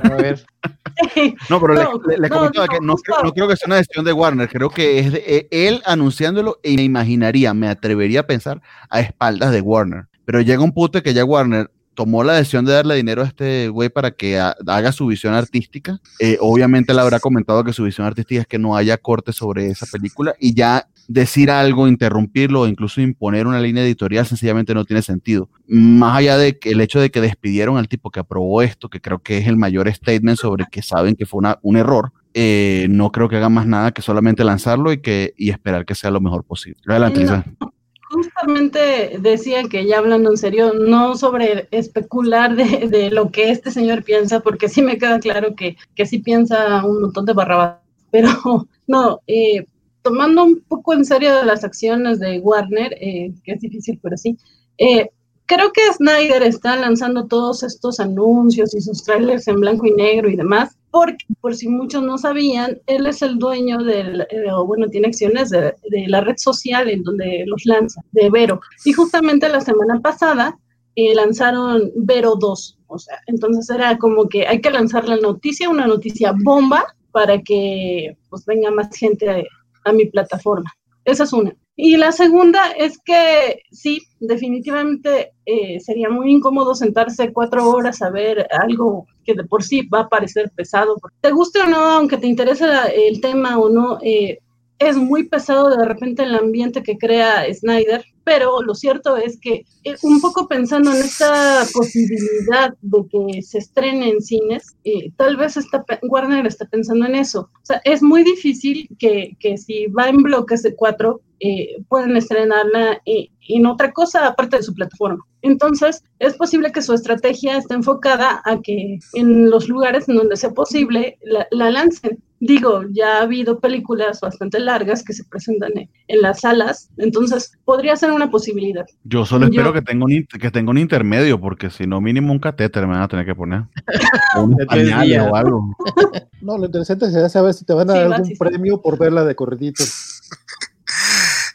a ver. no, pero le- No, le, le no, comentaba no, que no, creo, no creo que sea una decisión de Warner, creo que es de, eh, él anunciándolo y me imaginaría, me atrevería a pensar a espaldas de Warner. Pero llega un punto que ya Warner tomó la decisión de darle dinero a este güey para que ha- haga su visión artística. Eh, obviamente él habrá comentado que su visión artística es que no haya corte sobre esa película y ya decir algo, interrumpirlo o incluso imponer una línea editorial sencillamente no tiene sentido. Más allá de que el hecho de que despidieron al tipo que aprobó esto, que creo que es el mayor statement sobre que saben que fue una- un error, eh, no creo que hagan más nada que solamente lanzarlo y, que, y esperar que sea lo mejor posible. Adelante, No. Justamente decía que ya hablando en serio, no sobre especular de, de lo que este señor piensa, porque sí me queda claro que, que sí piensa un montón de barrabas, pero no, eh, tomando un poco en serio de las acciones de Warner, eh, que es difícil, pero sí, eh, creo que Snyder está lanzando todos estos anuncios y sus trailers en blanco y negro y demás, porque por si muchos no sabían, él es el dueño del, eh, o bueno, tiene acciones de, de la red social en donde los lanza, de Vero. Y justamente la semana pasada eh, lanzaron Vero 2, o sea, entonces era como que hay que lanzar la noticia, una noticia bomba, para que pues venga más gente a, a mi plataforma. Esa es una. Y la segunda es que sí, definitivamente eh, sería muy incómodo sentarse cuatro horas a ver algo que de por sí va a parecer pesado. Te guste o no, aunque te interese el tema o no, eh, es muy pesado de repente el ambiente que crea Snyder, pero lo cierto es que eh, un poco pensando en esta posibilidad de que se estrene en cines, eh, tal vez está, Warner está pensando en eso. O sea, es muy difícil que, que si va en bloques de cuatro, eh, pueden estrenarla eh, en otra cosa aparte de su plataforma. Entonces, es posible que su estrategia esté enfocada a que en los lugares en donde sea posible la, la lancen. Digo, ya ha habido películas bastante largas que se presentan en, en las salas, entonces podría ser una posibilidad. Yo solo Yo- espero que tenga, un, in- que tenga un intermedio, porque si no, mínimo un catéter me van a tener que poner. Pañales días. o algo. No, lo interesante sería saber si te van a Sí, dar algún sí, sí. premio por verla de corridito.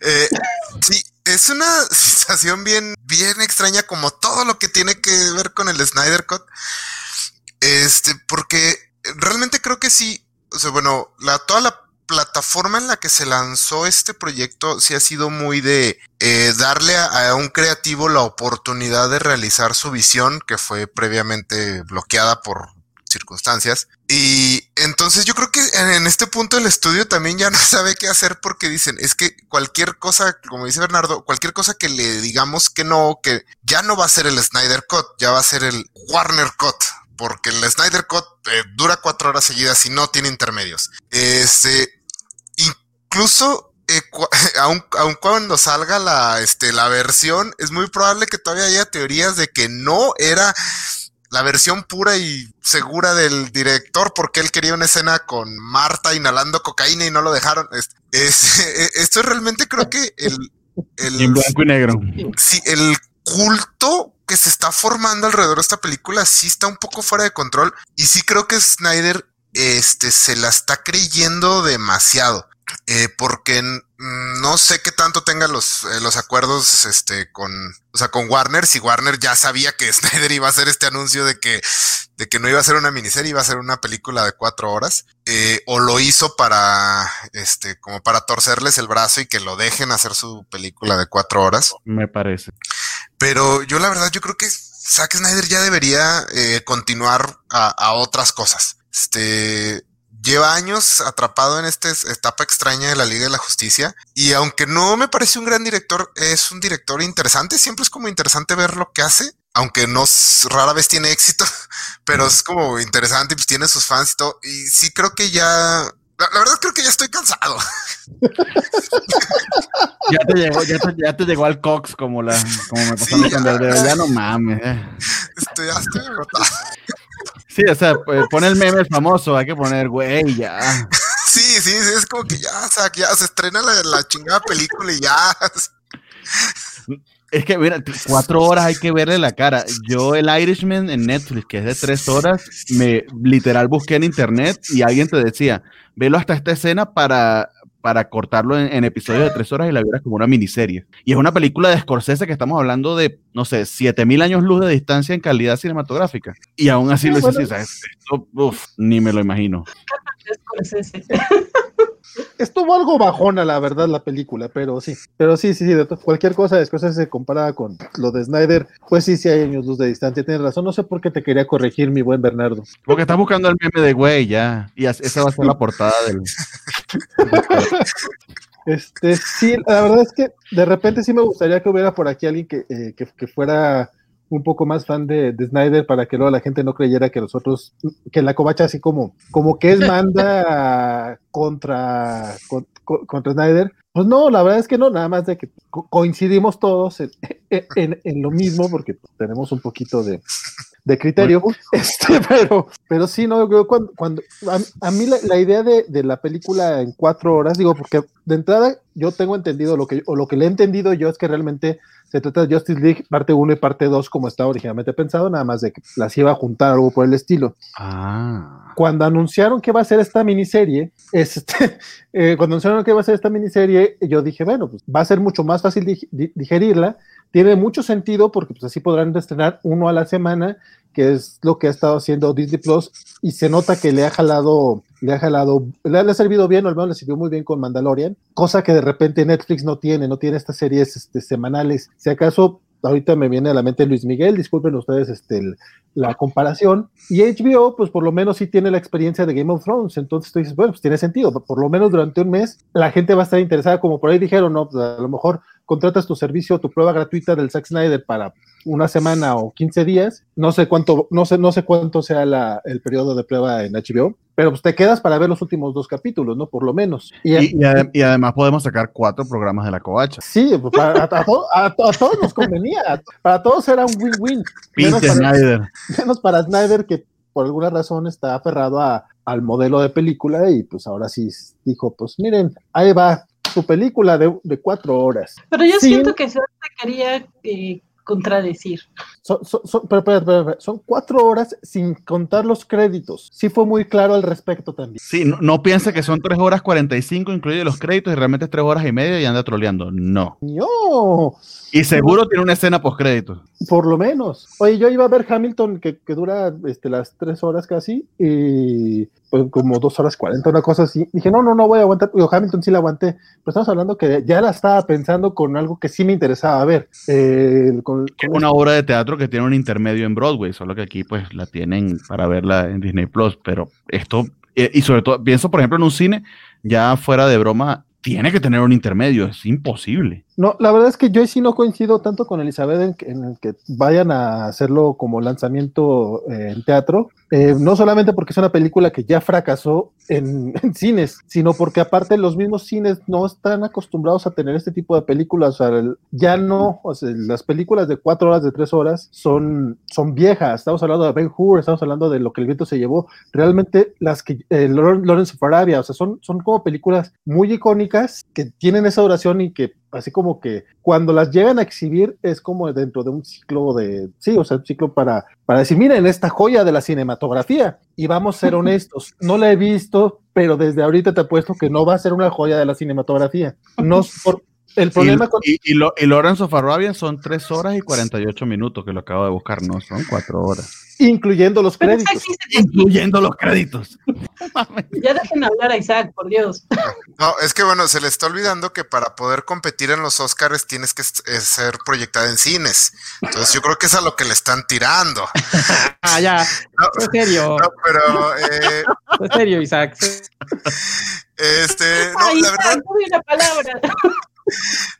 Eh, sí, es una sensación bien, bien extraña, como todo lo que tiene que ver con el Snyder Cut. Este, porque realmente creo que sí. O sea, bueno, la, toda la plataforma en la que se lanzó este proyecto sí ha sido muy de eh, darle a, a un creativo la oportunidad de realizar su visión, que fue previamente bloqueada por circunstancias. Y entonces yo creo que en, este punto el estudio también ya no sabe qué hacer porque dicen, es que cualquier cosa, como dice Bernardo, cualquier cosa que le digamos que no, que ya no va a ser el Snyder Cut, ya va a ser el Warner Cut porque el Snyder Cut eh, dura cuatro horas seguidas y no tiene intermedios. Este, incluso eh, aun, aun, cuando salga la, este, la versión, es muy probable que todavía haya teorías de que no era la versión pura y segura del director, porque él quería una escena con Marta inhalando cocaína y no lo dejaron. Es, es, esto es realmente creo que el, el en blanco y negro. Sí, el culto que se está formando alrededor de esta película sí está un poco fuera de control y sí creo que Snyder este, se la está creyendo demasiado. Eh, porque no sé qué tanto tenga los, eh, los acuerdos este, con, o sea, con Warner, si Warner ya sabía que Snyder iba a hacer este anuncio de que, de que no iba a ser una miniserie, iba a ser una película de cuatro horas, eh, o lo hizo para, este, como para torcerles el brazo y que lo dejen hacer su película de cuatro horas. Me parece. Pero yo la verdad, yo creo que Zack Snyder ya debería continuar a, a otras cosas. Este, lleva años atrapado en esta etapa extraña de la Liga de la Justicia y aunque no me parece un gran director, es un director interesante, siempre es como interesante ver lo que hace, aunque no rara vez tiene éxito, pero es como interesante, pues tiene sus fans y todo, y sí creo que ya, la, la verdad creo que ya estoy cansado. ya te llegó, ya te, ya te llegó al Cox como la, como me pasó sí, con ya, ya no mames. Eh. Estoy, ya estoy agotado. Sí, o sea, pone el meme famoso, hay que poner, güey, ya. Sí, sí, sí, es como que ya, o sea, ya se estrena la, la chingada película y ya. Es que, mira, cuatro horas hay que verle la cara. Yo, el Irishman en Netflix, que es de tres horas, me literal busqué en internet y alguien te decía, velo hasta esta escena para, para cortarlo en, en, episodios de tres horas y la vieras como una miniserie. Y es una película de Scorsese que estamos hablando de, no sé, siete mil años luz de distancia en calidad cinematográfica. Y aún así sí, lo bueno. dices, esto, uf, ni me lo imagino. Estuvo algo bajona, la verdad, la película, pero sí, pero sí, sí, sí, de cualquier cosa de Scorsese se comparada con lo de Snyder, pues sí, sí hay años luz de distancia, tienes razón, no sé por qué te quería corregir, mi buen Bernardo. Porque estás buscando el meme de güey, ya, y esa va a ser la portada del... Este, sí, la verdad es que de repente sí me gustaría que hubiera por aquí alguien que, eh, que, que fuera un poco más fan de, de, Snyder para que luego la gente no creyera que nosotros, que la covacha así como, como que es manda contra, con, contra Snyder. Pues no, la verdad es que no, nada más de que co coincidimos todos en, en, en, lo mismo porque tenemos un poquito de, de criterio, este, pero, pero sí, no, cuando, cuando a, a mí la, la idea de, de, la película en cuatro horas, digo, porque de entrada yo tengo entendido lo que, o lo que le he entendido yo es que realmente se trata de Justice League parte 1 y parte 2 como estaba originalmente pensado, nada más de que las iba a juntar algo por el estilo. Ah. Cuando anunciaron que va a ser esta miniserie, este, eh, cuando anunciaron que va a ser esta miniserie, yo dije, bueno, pues va a ser mucho más fácil dig digerirla, tiene mucho sentido porque pues así podrán estrenar uno a la semana, que es lo que ha estado haciendo Disney Plus, y se nota que le ha jalado, le ha jalado, le ha, servido bien, o al menos le sirvió muy bien con Mandalorian, cosa que de repente Netflix no tiene, no tiene estas series este, semanales. Si acaso ahorita me viene a la mente Luis Miguel, disculpen ustedes este, la comparación, y HBO, pues por lo menos sí tiene la experiencia de Game of Thrones, entonces tú dices, bueno, pues tiene sentido, por lo menos durante un mes la gente va a estar interesada, como por ahí dijeron, no, pues a lo mejor contratas tu servicio, tu prueba gratuita del Zack Snyder para una semana o 15 días, no sé cuánto, no sé, no sé cuánto sea la, el periodo de prueba en HBO, pero pues te quedas para ver los últimos dos capítulos, ¿no? Por lo menos. Y, y, y, ad y además podemos sacar cuatro programas de la covacha. Sí, pues para, a, a, to, a, a, todos nos convenía, para todos era un win-win. Menos, Snyder. menos para Snyder que por alguna razón está aferrado a, al modelo de película y pues ahora sí dijo, pues miren, ahí va su película de, de cuatro horas. Pero yo Sin... siento que se quería eh, contradecir. Pero, pero, pero, son, cuatro horas sin contar los créditos. Sí fue muy claro al respecto también. Sí, no, no piensa que son tres horas 45 incluidos los créditos y realmente es tres horas y media y anda troleando. No. No. Y seguro tiene una escena post créditos. Por lo menos. Oye, yo iba a ver Hamilton que, que dura este, las tres horas casi y, pues, como dos horas cuarenta, una cosa así. Dije, no, no, no voy a aguantar. Digo, Hamilton sí la aguanté, pero estamos hablando que ya la estaba pensando con algo que sí me interesaba ver. Eh, con, con Una obra de teatro que tiene un intermedio en Broadway, solo que aquí pues la tienen para verla en Disney Plus, pero esto, eh, y sobre todo, pienso por ejemplo en un cine, ya fuera de broma, tiene que tener un intermedio, es imposible. No, la verdad es que yo sí no coincido tanto con Elizabeth en, en que vayan a hacerlo como lanzamiento eh, en teatro, eh, no solamente porque es una película que ya fracasó en, cines, sino porque aparte los mismos cines no están acostumbrados a tener este tipo de películas, o sea, el- ya no, o sea, las películas de cuatro horas, de tres horas son, son viejas, estamos hablando de Ben Hur, estamos hablando de lo que el viento se llevó, realmente las que eh, Lawrence of o sea, son, son como películas muy icónicas que tienen esa duración y que así como que cuando las llegan a exhibir es como dentro de un ciclo de, sí, o sea, un ciclo para, para decir, miren, esta joya de la cinematografía. Y vamos a ser honestos, no la he visto, pero desde ahorita te apuesto que no va a ser una joya de la cinematografía. No, es por, el problema y, con... y, y, lo, y Lawrence of Arabia son 3 horas y 48 minutos, que lo acabo de buscar, no, son 4 horas. Incluyendo los créditos. Incluyendo los créditos. Ya dejen hablar a Isaac, por Dios. No, es que bueno, se le está olvidando que para poder competir en los Oscars tienes que eh, ser proyectada en cines. Entonces yo creo que es a lo que le están tirando. Ah, ya. No, En serio, no, pero eh, en serio, Isaac. este, no, Ay, la verdad, Isaac, no di una palabra.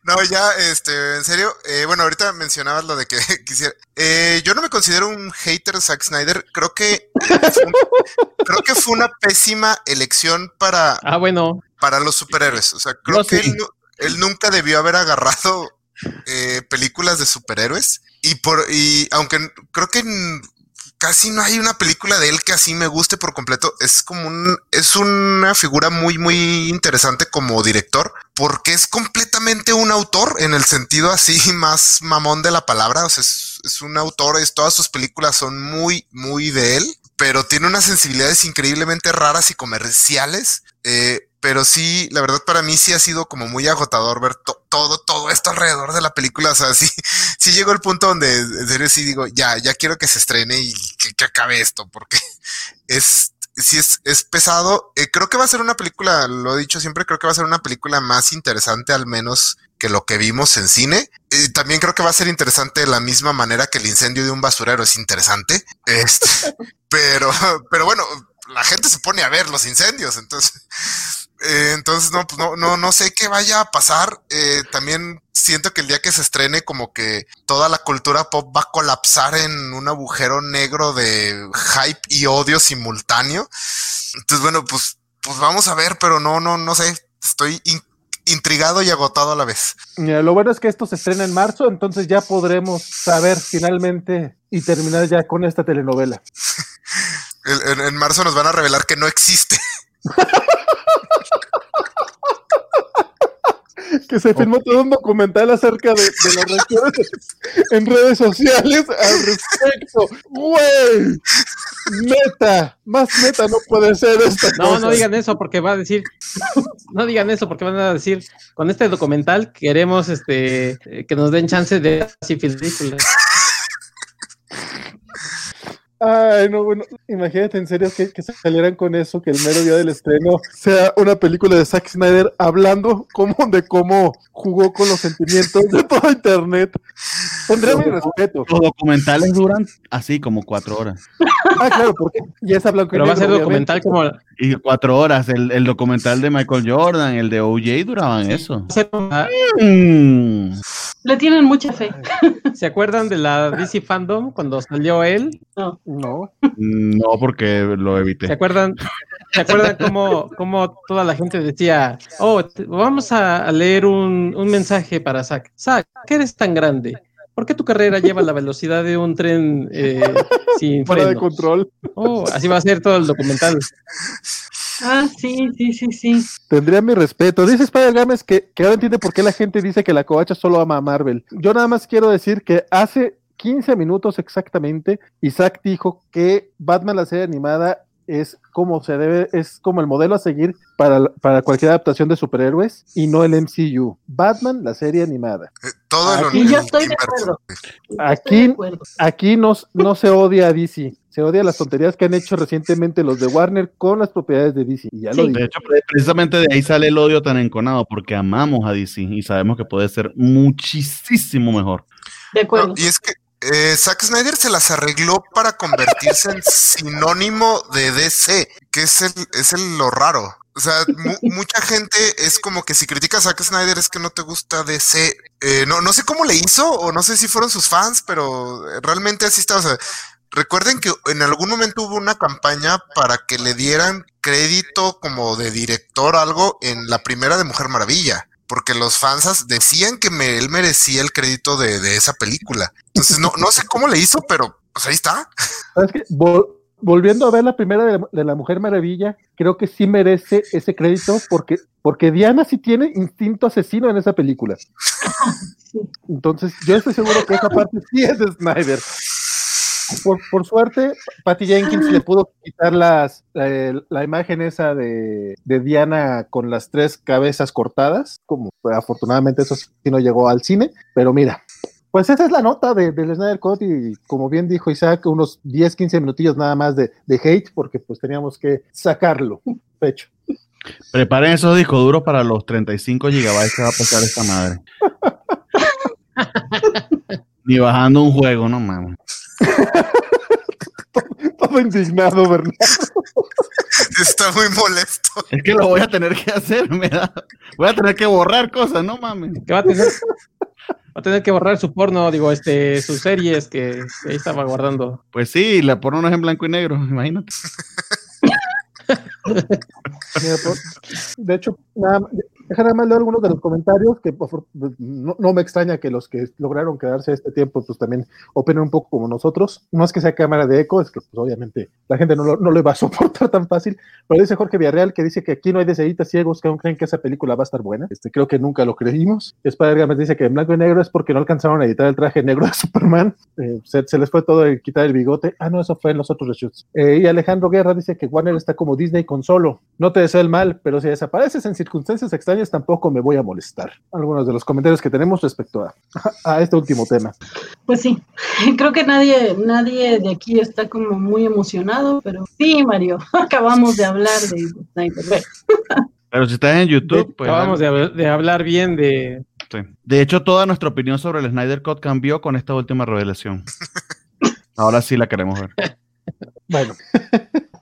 No, ya, este, en serio, eh, bueno, ahorita mencionabas lo de que quisiera. eh, yo no me considero un hater de Zack Snyder. Creo que un- creo que fue una pésima elección para Ah, bueno. para los superhéroes. O sea, creo que sí. él, nu- él nunca debió haber agarrado eh, películas de superhéroes. Y por y aunque creo que casi no hay una película de él que así me guste por completo, es como un es una figura muy muy interesante como director porque es completamente un autor en el sentido así más mamón de la palabra, o sea, es, un autor, es todas sus películas son muy muy de él, pero tiene unas sensibilidades increíblemente raras y comerciales. eh, pero sí, la verdad para mí sí ha sido como muy agotador ver to- todo, todo esto alrededor de la película. O sea, sí, sí llegó el punto donde en serio sí digo, ya, ya quiero que se estrene y que, acabe esto, porque es, sí es, es pesado. Eh, creo que va a ser una película, lo he dicho siempre, creo que va a ser una película más interesante al menos que lo que vimos en cine. Y también creo que va a ser interesante de la misma manera que el incendio de un basurero es interesante. Este, pero, pero bueno, la gente se pone a ver los incendios, entonces, eh, entonces no, pues no, no, no sé qué vaya a pasar. Eh, también siento que el día que se estrene, como que toda la cultura pop va a colapsar en un agujero negro de hype y odio simultáneo. Entonces, bueno, pues, pues vamos a ver, pero no, no, no sé. Estoy in- intrigado y agotado a la vez. Mira, lo bueno es que esto se estrena en marzo, entonces ya podremos saber finalmente y terminar ya con esta telenovela. El- en, en marzo nos van a revelar que no existe. Que se filmó todo un documental acerca de, de las reacciones en redes sociales al respecto. ¡Güey! Neta, más neta no puede ser esta No, cosa. no digan eso porque va a decir, no digan eso porque van a decir, con este documental queremos este que nos den chance de así películas. Ay, no, bueno, imagínate en serio que, que salieran con eso, que el mero día del estreno sea una película de Zack Snyder hablando como de cómo jugó con los sentimientos de todo internet. Tendría mi respeto. Los documentales duran así como 4 horas. Ah, claro, porque ya es a blanco y Pero va a ser documental obviamente. como Y 4 horas. El, el documental de Michael Jordan, el de OJ duraban eso. va a ser como- Mm. Le tienen mucha fe. ¿Se acuerdan de la DC Fandom cuando salió él? No. No. No, porque lo ¿Se evité. acuerdan? ¿Se acuerdan cómo, cómo toda la gente decía, oh, te- vamos a, a leer un, un mensaje para Zack? Zack, ¿qué eres tan grande? ¿Por qué tu carrera lleva la velocidad de un tren eh, sin Fuera de control. Oh, así va a ser todo el documental. Ah, sí, sí, sí, sí. Tendría mi respeto. Dice Spider Games que, que ahora entiende por qué la gente dice que la covacha solo ama a Marvel. Yo nada más quiero decir que hace 15 minutos exactamente, Isaac dijo que Batman la serie animada es como se debe, es como el modelo a seguir para, para cualquier adaptación de superhéroes y no el MCU. Batman, la serie animada. Eh, Todo Aquí el yo estoy de acuerdo. Aquí, acuerdo. aquí no, no se odia a DC. Se odia las tonterías que han hecho recientemente los de Warner con las propiedades de DC. Y ya lo Sí. De hecho, pre- precisamente de ahí sale el odio tan enconado, porque amamos a DC y sabemos que puede ser muchísimo mejor. De acuerdo. No, y es que eh, Zack Snyder se las arregló para convertirse en sinónimo de DC, que es el, es el lo raro. O sea, mu- mucha gente es como que si criticas a Zack Snyder es que no te gusta DC. Eh, no, no sé cómo le hizo o no sé si fueron sus fans, pero realmente así está. O sea, recuerden que en algún momento hubo una campaña para que le dieran crédito como de director algo en la primera de Mujer Maravilla. Porque los fans decían que me- él merecía el crédito de, de esa película. Entonces, no, no sé cómo le hizo, pero pues ahí está. ¿Sabes qué? Vol- volviendo a ver la primera de, de la Mujer Maravilla, creo que sí merece ese crédito porque, porque Diana sí tiene instinto asesino en esa película. Entonces, yo estoy seguro que esa parte sí es de Snyder. Por, por suerte, Patty Jenkins le pudo quitar las, eh, la imagen esa de, de Diana con las tres cabezas cortadas, como pues, afortunadamente eso sí no llegó al cine, pero mira, pues esa es la nota de, del Snyder Cut y como bien dijo Isaac, unos 10, 15 minutillos nada más de, de hate porque pues teníamos que sacarlo, pecho. Preparen esos discos duros para los 35 gigabytes que va a pesar esta madre. Ni bajando un juego, no mames. Todo indignado, Bernardo. Está muy molesto. Es que lo voy a tener que hacer, me da. Voy a tener que borrar cosas, no mames. Que va a tener, va a tener que borrar su porno, digo, este, sus series que, que ahí estaba guardando. Pues sí, la porno no es en blanco y negro, imagínate. Mira, por- de hecho, nada, más- deja nada más leer algunos de los comentarios que por- no, no me extraña que los que lograron quedarse este tiempo pues también opinen un poco como nosotros. No es que sea cámara de eco, es que pues, obviamente la gente no lo, no lo va a soportar tan fácil. Pero dice Jorge Villarreal que dice que aquí no hay deseaditas ciegos que aún creen que esa película va a estar buena. Este, creo que nunca lo creímos. Spider Games dice que en blanco y negro es porque no alcanzaron a editar el traje negro de Superman. Eh, se, se les fue todo el quitar el bigote. Ah, no, eso fue en los otros reshoots. Eh, y Alejandro Guerra dice que Warner está como Disney con solo. No te deseo el mal, pero si desapareces en circunstancias extrañas tampoco me voy a molestar. Algunos de los comentarios que tenemos respecto a, a este último tema. Pues sí, creo que nadie, nadie de aquí está como muy emocionado, pero sí, Mario, acabamos de hablar de Snyder. Pero si estás en YouTube, pues. Acabamos de, de hablar bien de. sí. De hecho, toda nuestra opinión sobre el Snyder Cut cambió con esta última revelación. Ahora sí la queremos ver. Bueno,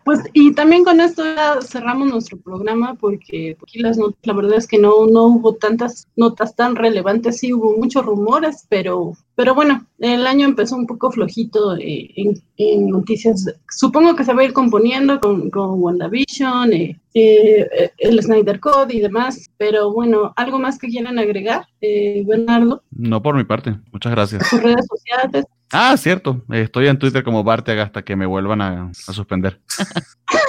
Pues, y también con esto ya cerramos nuestro programa porque aquí las notas, la verdad es que no, no hubo tantas notas tan relevantes, sí hubo muchos rumores, pero, pero bueno, el año empezó un poco flojito eh, en, en noticias. Supongo que se va a ir componiendo con, con WandaVision, eh, eh, el Snyder Code y demás, pero bueno, ¿algo más que quieran agregar, eh, Bernardo? No por mi parte. Muchas gracias. Sus redes sociales. Ah, cierto. Estoy en Twitter como Barteaga hasta que me vuelvan a, a suspender.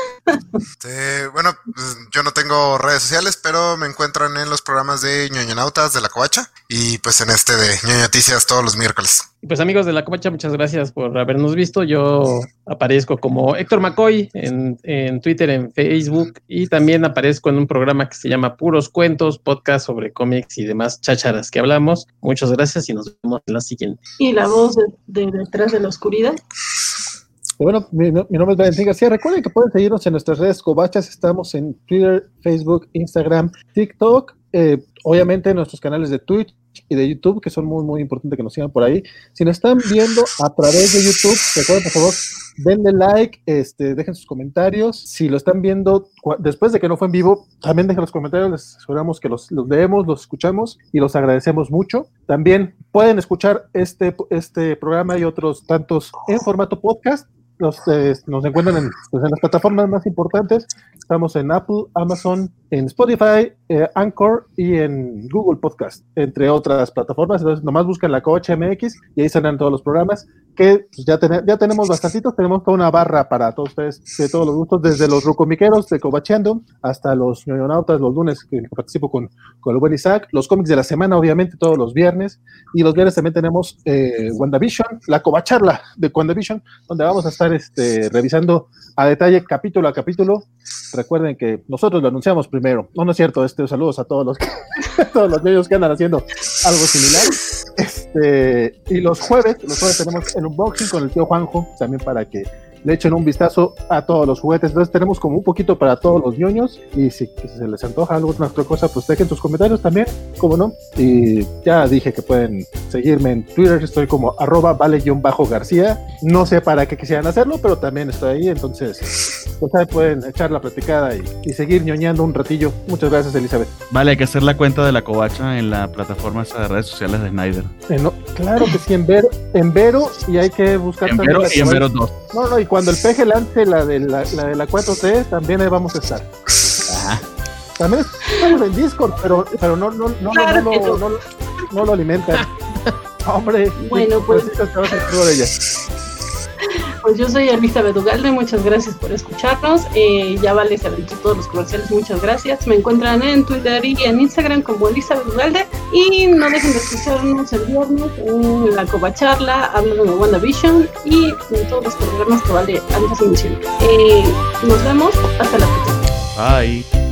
Este, bueno, pues, yo no tengo redes sociales, pero me encuentran en los programas de ñoñonautas de la covacha y pues en este de ñoño noticias todos los miércoles. Pues amigos de la Covacha, muchas gracias por habernos visto. Yo aparezco como Héctor McCoy en, en Twitter, en Facebook y también aparezco en un programa que se llama Puros Cuentos, podcast sobre cómics y demás chácharas que hablamos. Muchas gracias y nos vemos en la siguiente. Y la voz de, de detrás de la oscuridad. Bueno, mi, nombre es Valentín García. Recuerden que pueden seguirnos en nuestras redes covachas. Estamos en Twitter, Facebook, Instagram, TikTok. eh, obviamente en nuestros canales de Twitch y de YouTube, que son muy, muy importantes que nos sigan por ahí. Si nos están viendo a través de YouTube, recuerden, por favor, denle like, este, dejen sus comentarios. Si lo están viendo después de que no fue en vivo, también dejen los comentarios. Les aseguramos que los, los leemos, los escuchamos y los agradecemos mucho. También pueden escuchar este, este programa y otros tantos en formato podcast. Nos, eh, nos encuentran en, pues, en las plataformas más importantes. Estamos en Apple, Amazon, en Spotify, eh, Anchor y en Google Podcast, entre otras plataformas. Entonces, nomás buscan la Coach y ahí salen todos los programas que pues, ya, ten- ya tenemos bastantitos. Tenemos toda una barra para todos ustedes de todos los gustos, desde los rucomiqueros de Covacheando hasta los ñoñonautas los lunes que participo con, con el buen Isaac, los cómics de la semana, obviamente, todos los viernes. Y los viernes también tenemos eh, WandaVision, la Covacharla de WandaVision, donde vamos a estar este, revisando a detalle capítulo a capítulo. Recuerden que nosotros lo anunciamos primero. No, no es cierto. Este, saludos a todos los, todos los medios que andan haciendo algo similar. Este, y los jueves, los jueves tenemos el unboxing con el tío Juanjo, también para que le echen un vistazo a todos los juguetes. Entonces tenemos como un poquito para todos los ñoños y si, se les antoja alguna otra cosa, pues dejen sus comentarios también, como no. Y ya dije que pueden seguirme en Twitter, estoy como arroba vale-garcía. No sé para qué quisieran hacerlo, pero también estoy ahí, entonces pues ahí pueden echar la platicada y, y seguir ñoñando un ratillo. Muchas gracias, Elizabeth. Vale, hay que hacer la cuenta de la covacha en la plataforma esa de redes sociales de Snyder. Eh, no, claro que sí, en Vero, en Vero y hay que buscar En Vero y en. Vero 2. No, no, y cuando el peje lance la de la, la de la 4T, también ahí vamos a estar. Ah, También estamos en Discord, pero, pero no, no, no, Claro no, no, no. no, no lo alimentan. Hombre, Bueno, pues- Pues yo soy Elizabeth Ugalde, muchas gracias por escucharnos. Eh, ya vale, aventó todos los comerciales, muchas gracias. Me encuentran en Twitter y en Instagram como Elizabeth Ugalde. Y no dejen de escucharnos el viernes en la Covacharla, hablando de WandaVision y en todos los programas que vale antes mencioné. Eh, nos vemos, hasta la próxima. bye.